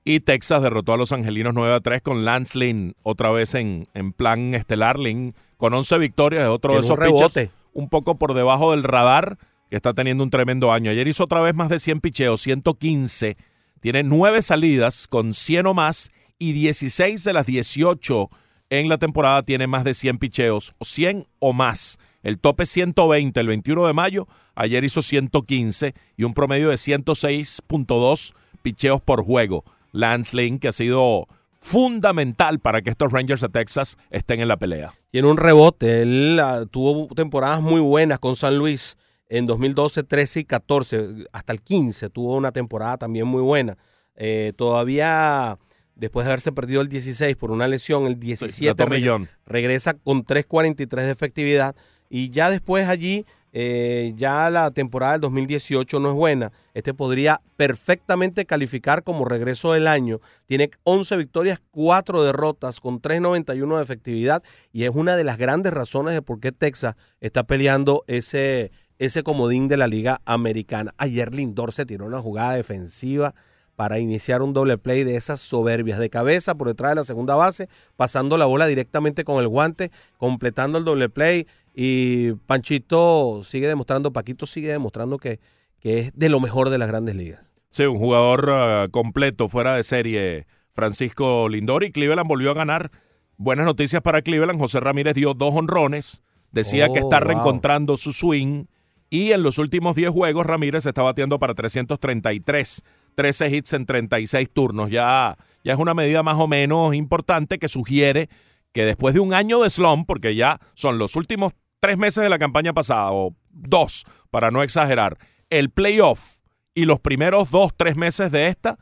D: Y Texas derrotó a los angelinos 9 a 3 con Lance Lynn otra vez en, en plan estelar. Lynn con 11 victorias, otro de esos
C: un
D: pitchers
C: rebote.
D: un poco por debajo del radar está teniendo un tremendo año. Ayer hizo otra vez más de 100 picheos, 115. Tiene 9 salidas con 100 o más y 16 de las 18 en la temporada tiene más de 100 picheos, 100 o más. El tope es 120 el 21 de mayo, ayer hizo 115 y un promedio de 106.2 picheos por juego. Lance Lynn, que ha sido fundamental para que estos Rangers de Texas estén en la pelea.
C: Tiene un rebote. Él ah, tuvo temporadas muy buenas con San Luis en 2012, 13 y 14. Hasta el 15 tuvo una temporada también muy buena. Eh, todavía, después de haberse perdido el 16 por una lesión, el 17
D: Gato
C: reg-
D: Millón.
C: regresa con 3.43 de efectividad. Y ya después allí, eh, ya la temporada del 2018 no es buena. Este podría perfectamente calificar como regreso del año. Tiene 11 victorias, 4 derrotas con 3.91 de efectividad. Y es una de las grandes razones de por qué Texas está peleando ese, ese comodín de la Liga Americana. Ayer Lindor se tiró una jugada defensiva para iniciar un doble play de esas soberbias de cabeza por detrás de la segunda base, pasando la bola directamente con el guante, completando el doble play y Panchito sigue demostrando, Paquito sigue demostrando que, que es de lo mejor de las grandes ligas.
D: Sí, un jugador eh, completo, fuera de serie, Francisco Lindor. Y Cleveland volvió a ganar. Buenas noticias para Cleveland. José Ramírez dio dos honrones. Decía
C: Oh,
D: que está
C: wow.
D: reencontrando su swing. Y en los últimos 10 juegos, Ramírez está bateando para 333. 13 hits en 36 turnos. Ya, ya es una medida más o menos importante que sugiere que después de un año de slump, porque ya son los últimos tres meses de la campaña pasada, o dos, para no exagerar, el playoff y los primeros dos, tres meses de esta,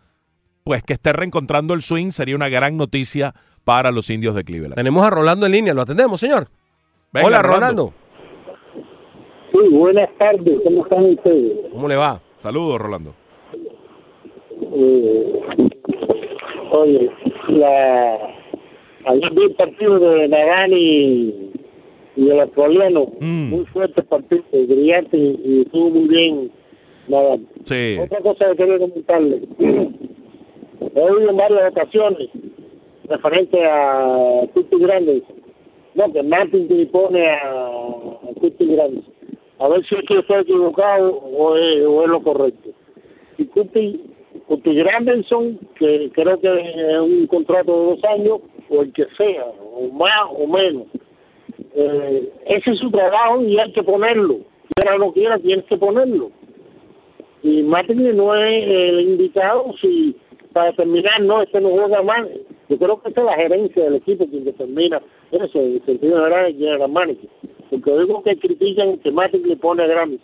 D: pues que esté reencontrando el swing sería una gran noticia para los indios de Cleveland.
C: Tenemos a Rolando en línea, ¿lo atendemos, señor?
D: Venga,
C: Hola,
D: Rolando.
C: Rolando.
K: Sí, buenas tardes, ¿cómo están ustedes?
C: ¿Cómo le va?
D: Saludos, Rolando.
K: Eh, oye, la, ayer vi el partido de Nagani y el australiano,
D: Mm.
K: muy fuerte partido, brillante y, y estuvo muy bien Nada.
D: Sí.
K: Otra cosa que quería comentarle. He oído en varias ocasiones referente a Cuti Grandes. No, que Martin que pone a, a Grandes. A ver si es que estoy equivocado o es, lo correcto. Y Cuti, Cuti Granderson, que creo que es un contrato de dos años, o el que sea, o más o menos. Eh, ese es su trabajo y hay que ponerlo. Quiera o no quiera, tienes que ponerlo y Martin no es el indicado si para determinar no este no juega mal yo creo que esta es la gerencia del equipo quien determina eso en el sentido general quién era manager porque digo que critican que Martin le pone a Grammy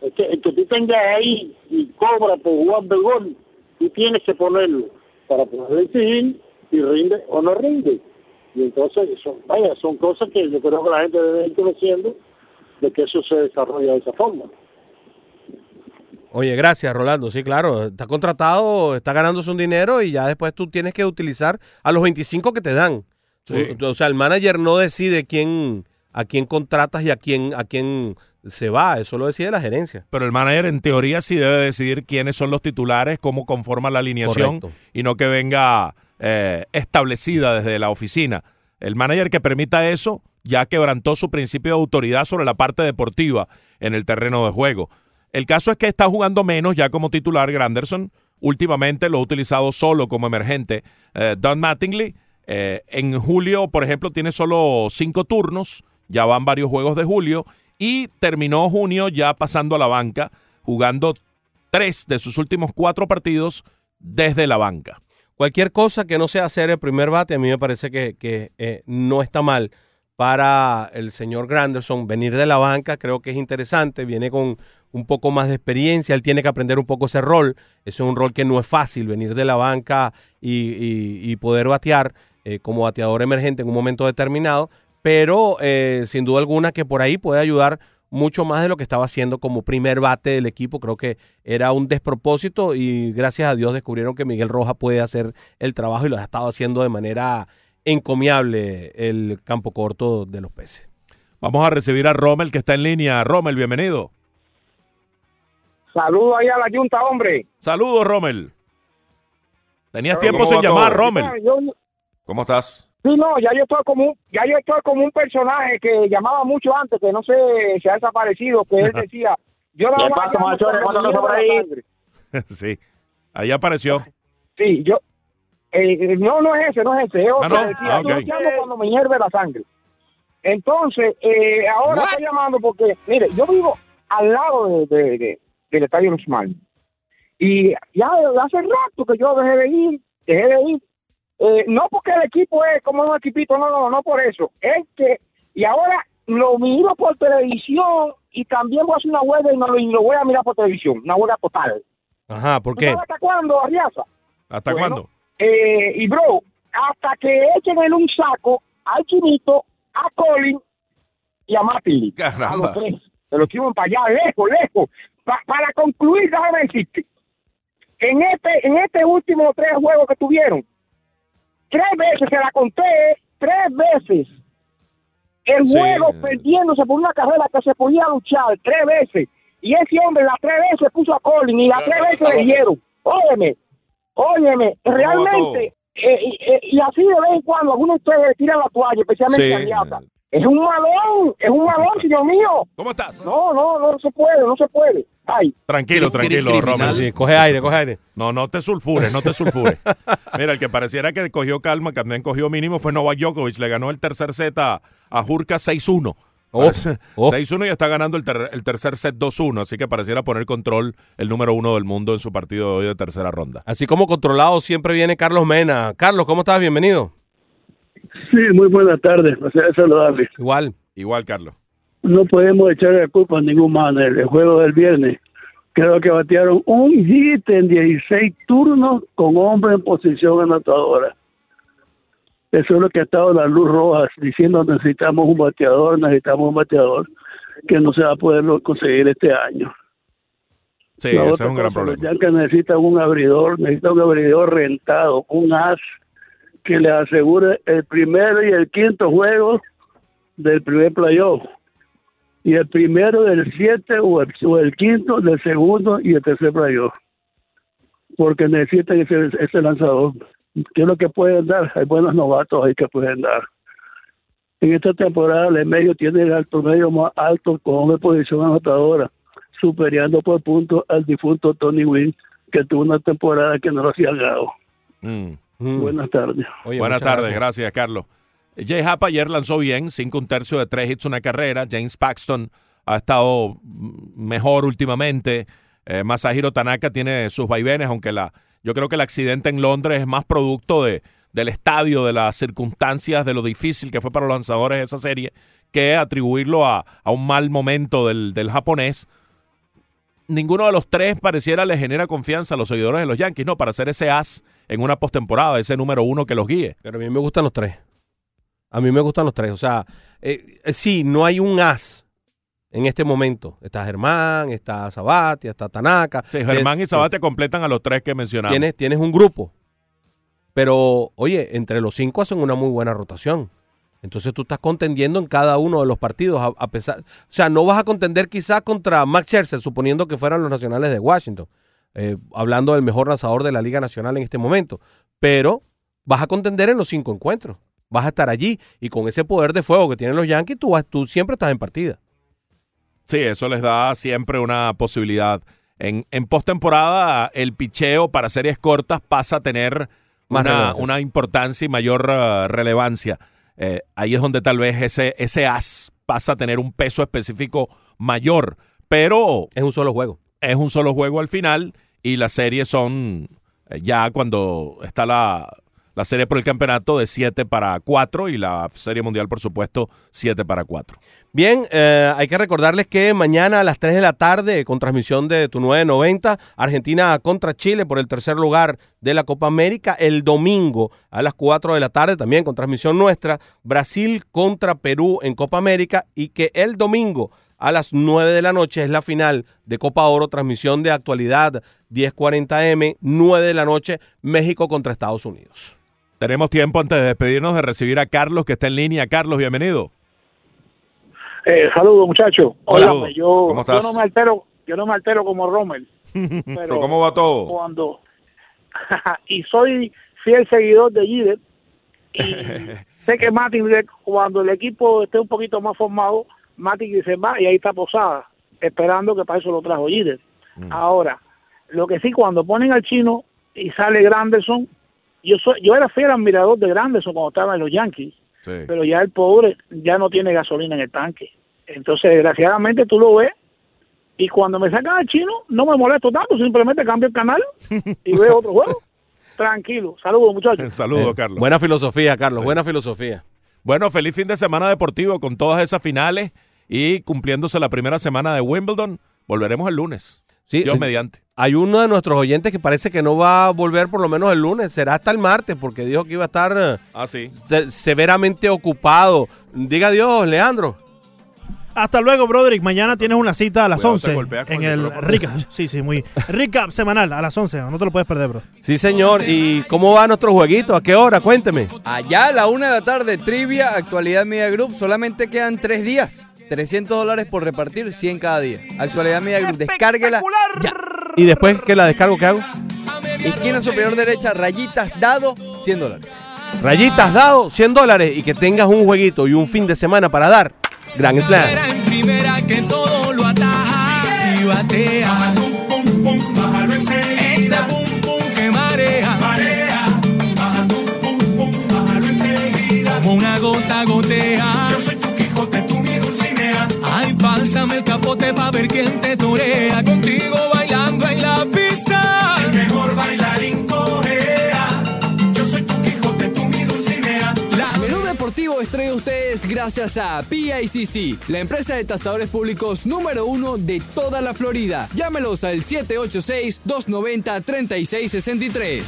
K: es que el que tú tengas ahí y cobra por jugar gol tú tienes que ponerlo para poder decidir si rinde o no rinde y entonces son, vaya son cosas que yo creo que la gente debe ir conociendo de que eso se desarrolla de esa forma
C: Oye, gracias, Rolando. Sí, claro, está contratado, está ganándose un dinero y ya después tú tienes que utilizar a los 25 que te dan.
D: Sí.
C: O sea, el manager no decide quién a quién contratas y a quién a quién se va, eso lo decide la gerencia.
D: Pero el manager en teoría sí debe decidir quiénes son los titulares, cómo conforman la alineación
C: Correcto.
D: y no que venga eh, establecida desde la oficina. El manager que permita eso ya quebrantó su principio de autoridad sobre la parte deportiva en el terreno de juego. El caso es que está jugando menos ya como titular Granderson. Últimamente lo ha utilizado solo como emergente eh, Don Mattingly. Eh, en julio, por ejemplo, tiene solo cinco turnos. Ya van varios juegos de julio. Y terminó junio ya pasando a la banca, jugando tres de sus últimos cuatro partidos desde la banca.
C: Cualquier cosa que no sea hacer el primer bate, a mí me parece que, que, eh, no está mal para el señor Granderson venir de la banca. Creo que es interesante, viene con un poco más de experiencia, él tiene que aprender un poco ese rol. Ese es un rol que no es fácil, venir de la banca y, y- poder batear eh, como bateador emergente en un momento determinado, pero eh, sin duda alguna que por ahí puede ayudar mucho más de lo que estaba haciendo como primer bate del equipo. Creo que era un despropósito y gracias a Dios descubrieron que Miguel Roja puede hacer el trabajo y lo ha estado haciendo de manera encomiable el campo corto de los peces.
D: Vamos a recibir a Rommel que está en línea. Rommel, bienvenido.
L: Saludos ahí a la Junta, hombre.
D: Saludos, Rommel. Tenías
L: ¿Cómo
D: tiempo sin llamar,
L: todo?
D: Rommel. ¿Cómo estás?
L: Sí, no, ya yo estoy como un, ya yo estoy como un personaje que llamaba mucho antes, que no sé, se ha desaparecido, que él *laughs* decía, yo no
K: ¿Qué pasa, machones? ¿Cuándo no por ahí? *laughs*
D: sí. Ahí apareció. *laughs*
L: Sí, yo, eh, no, no es ese, no es ese, es otro
D: Ah, ¿no?
L: decía,
D: Ah, ok.
L: yo llamo cuando me hierve la sangre. Entonces, eh, ahora estoy llamando porque, mire, yo vivo al lado de, de- de- del Estadio Nacional. Y ya hace rato que yo dejé de ir, dejé de ir. Eh, no porque el equipo es como un equipito, no, no, no por eso. Es que, y ahora lo miro por televisión y también voy a hacer una huelga y, no, lo- y lo voy a mirar por televisión, una huelga total.
C: Ajá, ¿por
L: ¿Tú
C: qué?
L: hasta cuándo, Arriaza?
D: ¿Hasta
L: Bueno,
D: cuándo?
L: Eh, y bro, hasta que echen en un saco al Chinito, a Colin y a Matilly. A
D: Caramba.
L: los tres. Se los llevan para allá, lejos, lejos. Pa- para concluir, déjame decirte, en este, en este último tres juegos que tuvieron, tres veces se la conté, tres veces. El
D: Sí.
L: juego perdiéndose por una carrera que se podía luchar tres veces. Y ese hombre las tres veces puso a Colin y las tres veces le dieron. Óyeme, óyeme,
D: ¿Cómo va
L: realmente, eh, y, eh, y así de vez en cuando algunos de ustedes tiran la toalla, especialmente
D: Sí.
L: Arriaza. Es un malón, es un malón, señor mío.
D: ¿Cómo estás?
L: No, no, no se puede, no se puede. Ay,
D: Tranquilo, tranquilo, Rommel.
C: Sí, coge aire, coge aire.
D: No, no te sulfures, no te sulfures. *laughs* Mira, el que pareciera que cogió calma, que también cogió mínimo, fue Novak Djokovic. Le ganó el tercer set a, a Jurka 6-1.
C: Oh, oh.
D: 6-1 y está ganando el, ter- el tercer set 2-1. Así que pareciera poner control el número uno del mundo en su partido de hoy de tercera ronda.
C: Así como controlado siempre viene Carlos Mena. Carlos, ¿cómo estás? Bienvenido.
K: Sí, muy buenas tardes. O sea, saludable.
C: Igual.
D: Igual, Carlos.
K: No podemos echarle la culpa a ningún manager. El juego del viernes, creo que batearon un hit en 16 turnos con hombre en posición anotadora. Eso es lo que ha estado la luz roja diciendo necesitamos un bateador, necesitamos un bateador que no se va a poder conseguir este año.
D: Sí, ese es un gran
K: cosa,
D: problema.
K: Los Yankees necesitan un abridor, necesitan un abridor rentado, un as que les asegure el primero y el quinto juego del primer playoff.
M: y el primero del siete o el, quinto del segundo y el tercer playoff. Porque necesitan ese, lanzador. ¿Qué es lo que pueden dar? Hay buenos novatos ahí que pueden dar. En esta temporada el medio tiene el alto medio más alto con una posición anotadora, superando por puntos al difunto Tony Wynn, que tuvo una temporada que no lo hacía Gao.
D: Mm.
M: Buenas tardes.
D: Buenas tardes, gracias. Carlos. Jay Happ ayer lanzó bien, cinco un tercio de tres hits, una carrera. James Paxton ha estado mm, mejor últimamente. Eh, Masahiro Tanaka tiene sus vaivenes, aunque la, yo creo que el accidente en Londres es más producto de, del estadio, de las circunstancias, de lo difícil que fue para los lanzadores esa serie, que atribuirlo a, a un mal momento del, del japonés. Ninguno de los tres pareciera le genera confianza a los seguidores de los Yankees, ¿no? Para ser ese as en una postemporada, ese número uno que los guíe.
C: Pero a mí me gustan los tres. A mí me gustan los tres. O sea, eh, eh, sí, no hay un as en este momento. Está Germán, está Sabatia, está Tanaka.
D: Sí, Germán y Sabate completan a los tres que mencionamos.
C: Tienes, tienes un grupo. Pero, oye, entre los cinco hacen una muy buena rotación. Entonces tú estás contendiendo en cada uno de los partidos. A, a pesar, o sea, no vas a contender quizás contra Max Scherzer, suponiendo que fueran los nacionales de Washington. Eh, hablando del mejor lanzador de la Liga Nacional en este momento. Pero vas a contender en los cinco encuentros. Vas a estar allí. Y con ese poder de fuego que tienen los Yankees, tú, vas, tú siempre estás en partida.
D: Sí, eso les da siempre una posibilidad. En, en postemporada, el picheo para series cortas pasa a tener
C: Más
D: una, una importancia y mayor eh, relevancia. Eh, ahí es donde tal vez ese, ese as pasa a tener un peso específico mayor. Pero.
C: Es un solo juego.
D: Es un solo juego al final y las series son eh, ya cuando está la, la serie por el campeonato de 7 para 4 y la serie mundial, por supuesto, 7 para 4.
C: Bien, eh, hay que recordarles que mañana a las 3 de la tarde, con transmisión de tu 990, Argentina contra Chile por el tercer lugar de la Copa América. El domingo a las 4 de la tarde, también con transmisión nuestra, Brasil contra Perú en Copa América. Y que el domingo a las 9 de la noche es la final de Copa Oro, transmisión de actualidad 1040M, 9 de la noche, México contra Estados Unidos.
D: Tenemos tiempo antes de despedirnos de recibir a Carlos, que está en línea. Carlos, bienvenido.
I: Eh, saludos, muchachos.
D: Hola.
I: Hola, yo,
D: ¿Cómo
I: yo no me altero, yo no me altero como Rommel. *laughs*
D: Pero ¿cómo va todo?
I: Cuando *laughs* y soy fiel seguidor de Gider y *laughs* sé que Martin cuando el equipo esté un poquito más formado, Martin dice va y ahí está posada, esperando que para eso lo trajo Gider.
D: Mm.
I: Ahora, lo que sí cuando ponen al chino y sale Granderson, yo soy, yo era fiel admirador de Granderson cuando estaba en los Yankees pero ya el pobre ya no tiene gasolina en el tanque. Entonces, desgraciadamente tú lo ves y cuando me sacan al chino no me molesto tanto, simplemente cambio el canal y veo otro juego. *laughs* Tranquilo. Saludos, muchachos.
D: Saludos, Carlos.
C: Buena filosofía, Carlos, buena filosofía.
D: Bueno, feliz fin de semana deportivo con todas esas finales y cumpliéndose la primera semana de Wimbledon. Volveremos el lunes.
C: Sí,
D: Dios
C: eh,
D: mediante.
C: Hay uno de nuestros oyentes que parece que no va a volver por lo menos el lunes, será hasta el martes, porque dijo que iba a estar eh,
D: Ah, sí.
C: se- severamente ocupado. Diga Dios, Leandro.
E: Hasta luego, Broderick. Mañana tienes una cita a las
C: Cuidado, te
E: 11
C: golpea con
E: en
C: el
E: el recap. Sí, sí, muy. Recap semanal a las 11. No te lo puedes perder, bro.
C: Sí, señor. ¿Y cómo va nuestro jueguito? ¿A qué hora? Cuénteme.
A: Allá a la una de la tarde, trivia, actualidad Media Group. Solamente quedan tres días. 300 dólares por repartir, 100 cada día. Actualidad Media Group, descárguela ya.
C: ¿Y después que la descargo, qué hago?
A: Esquina superior derecha, rayitas, dado, 100 dólares.
C: Rayitas dado, 100 dólares y que tengas un jueguito y un fin de semana para dar. Gran Slam.
J: En primera que todo lo ataja y batea. Ese pum pum que marea. Como una gota gotea. Yo soy tu Quijote, tú mi Dulcinea. Ay, pásame el capote pa' ver quién te torea. Contigo
A: gracias a PICC, la empresa de tasadores públicos número uno de toda la Florida. Llámelos al 786-290-3663.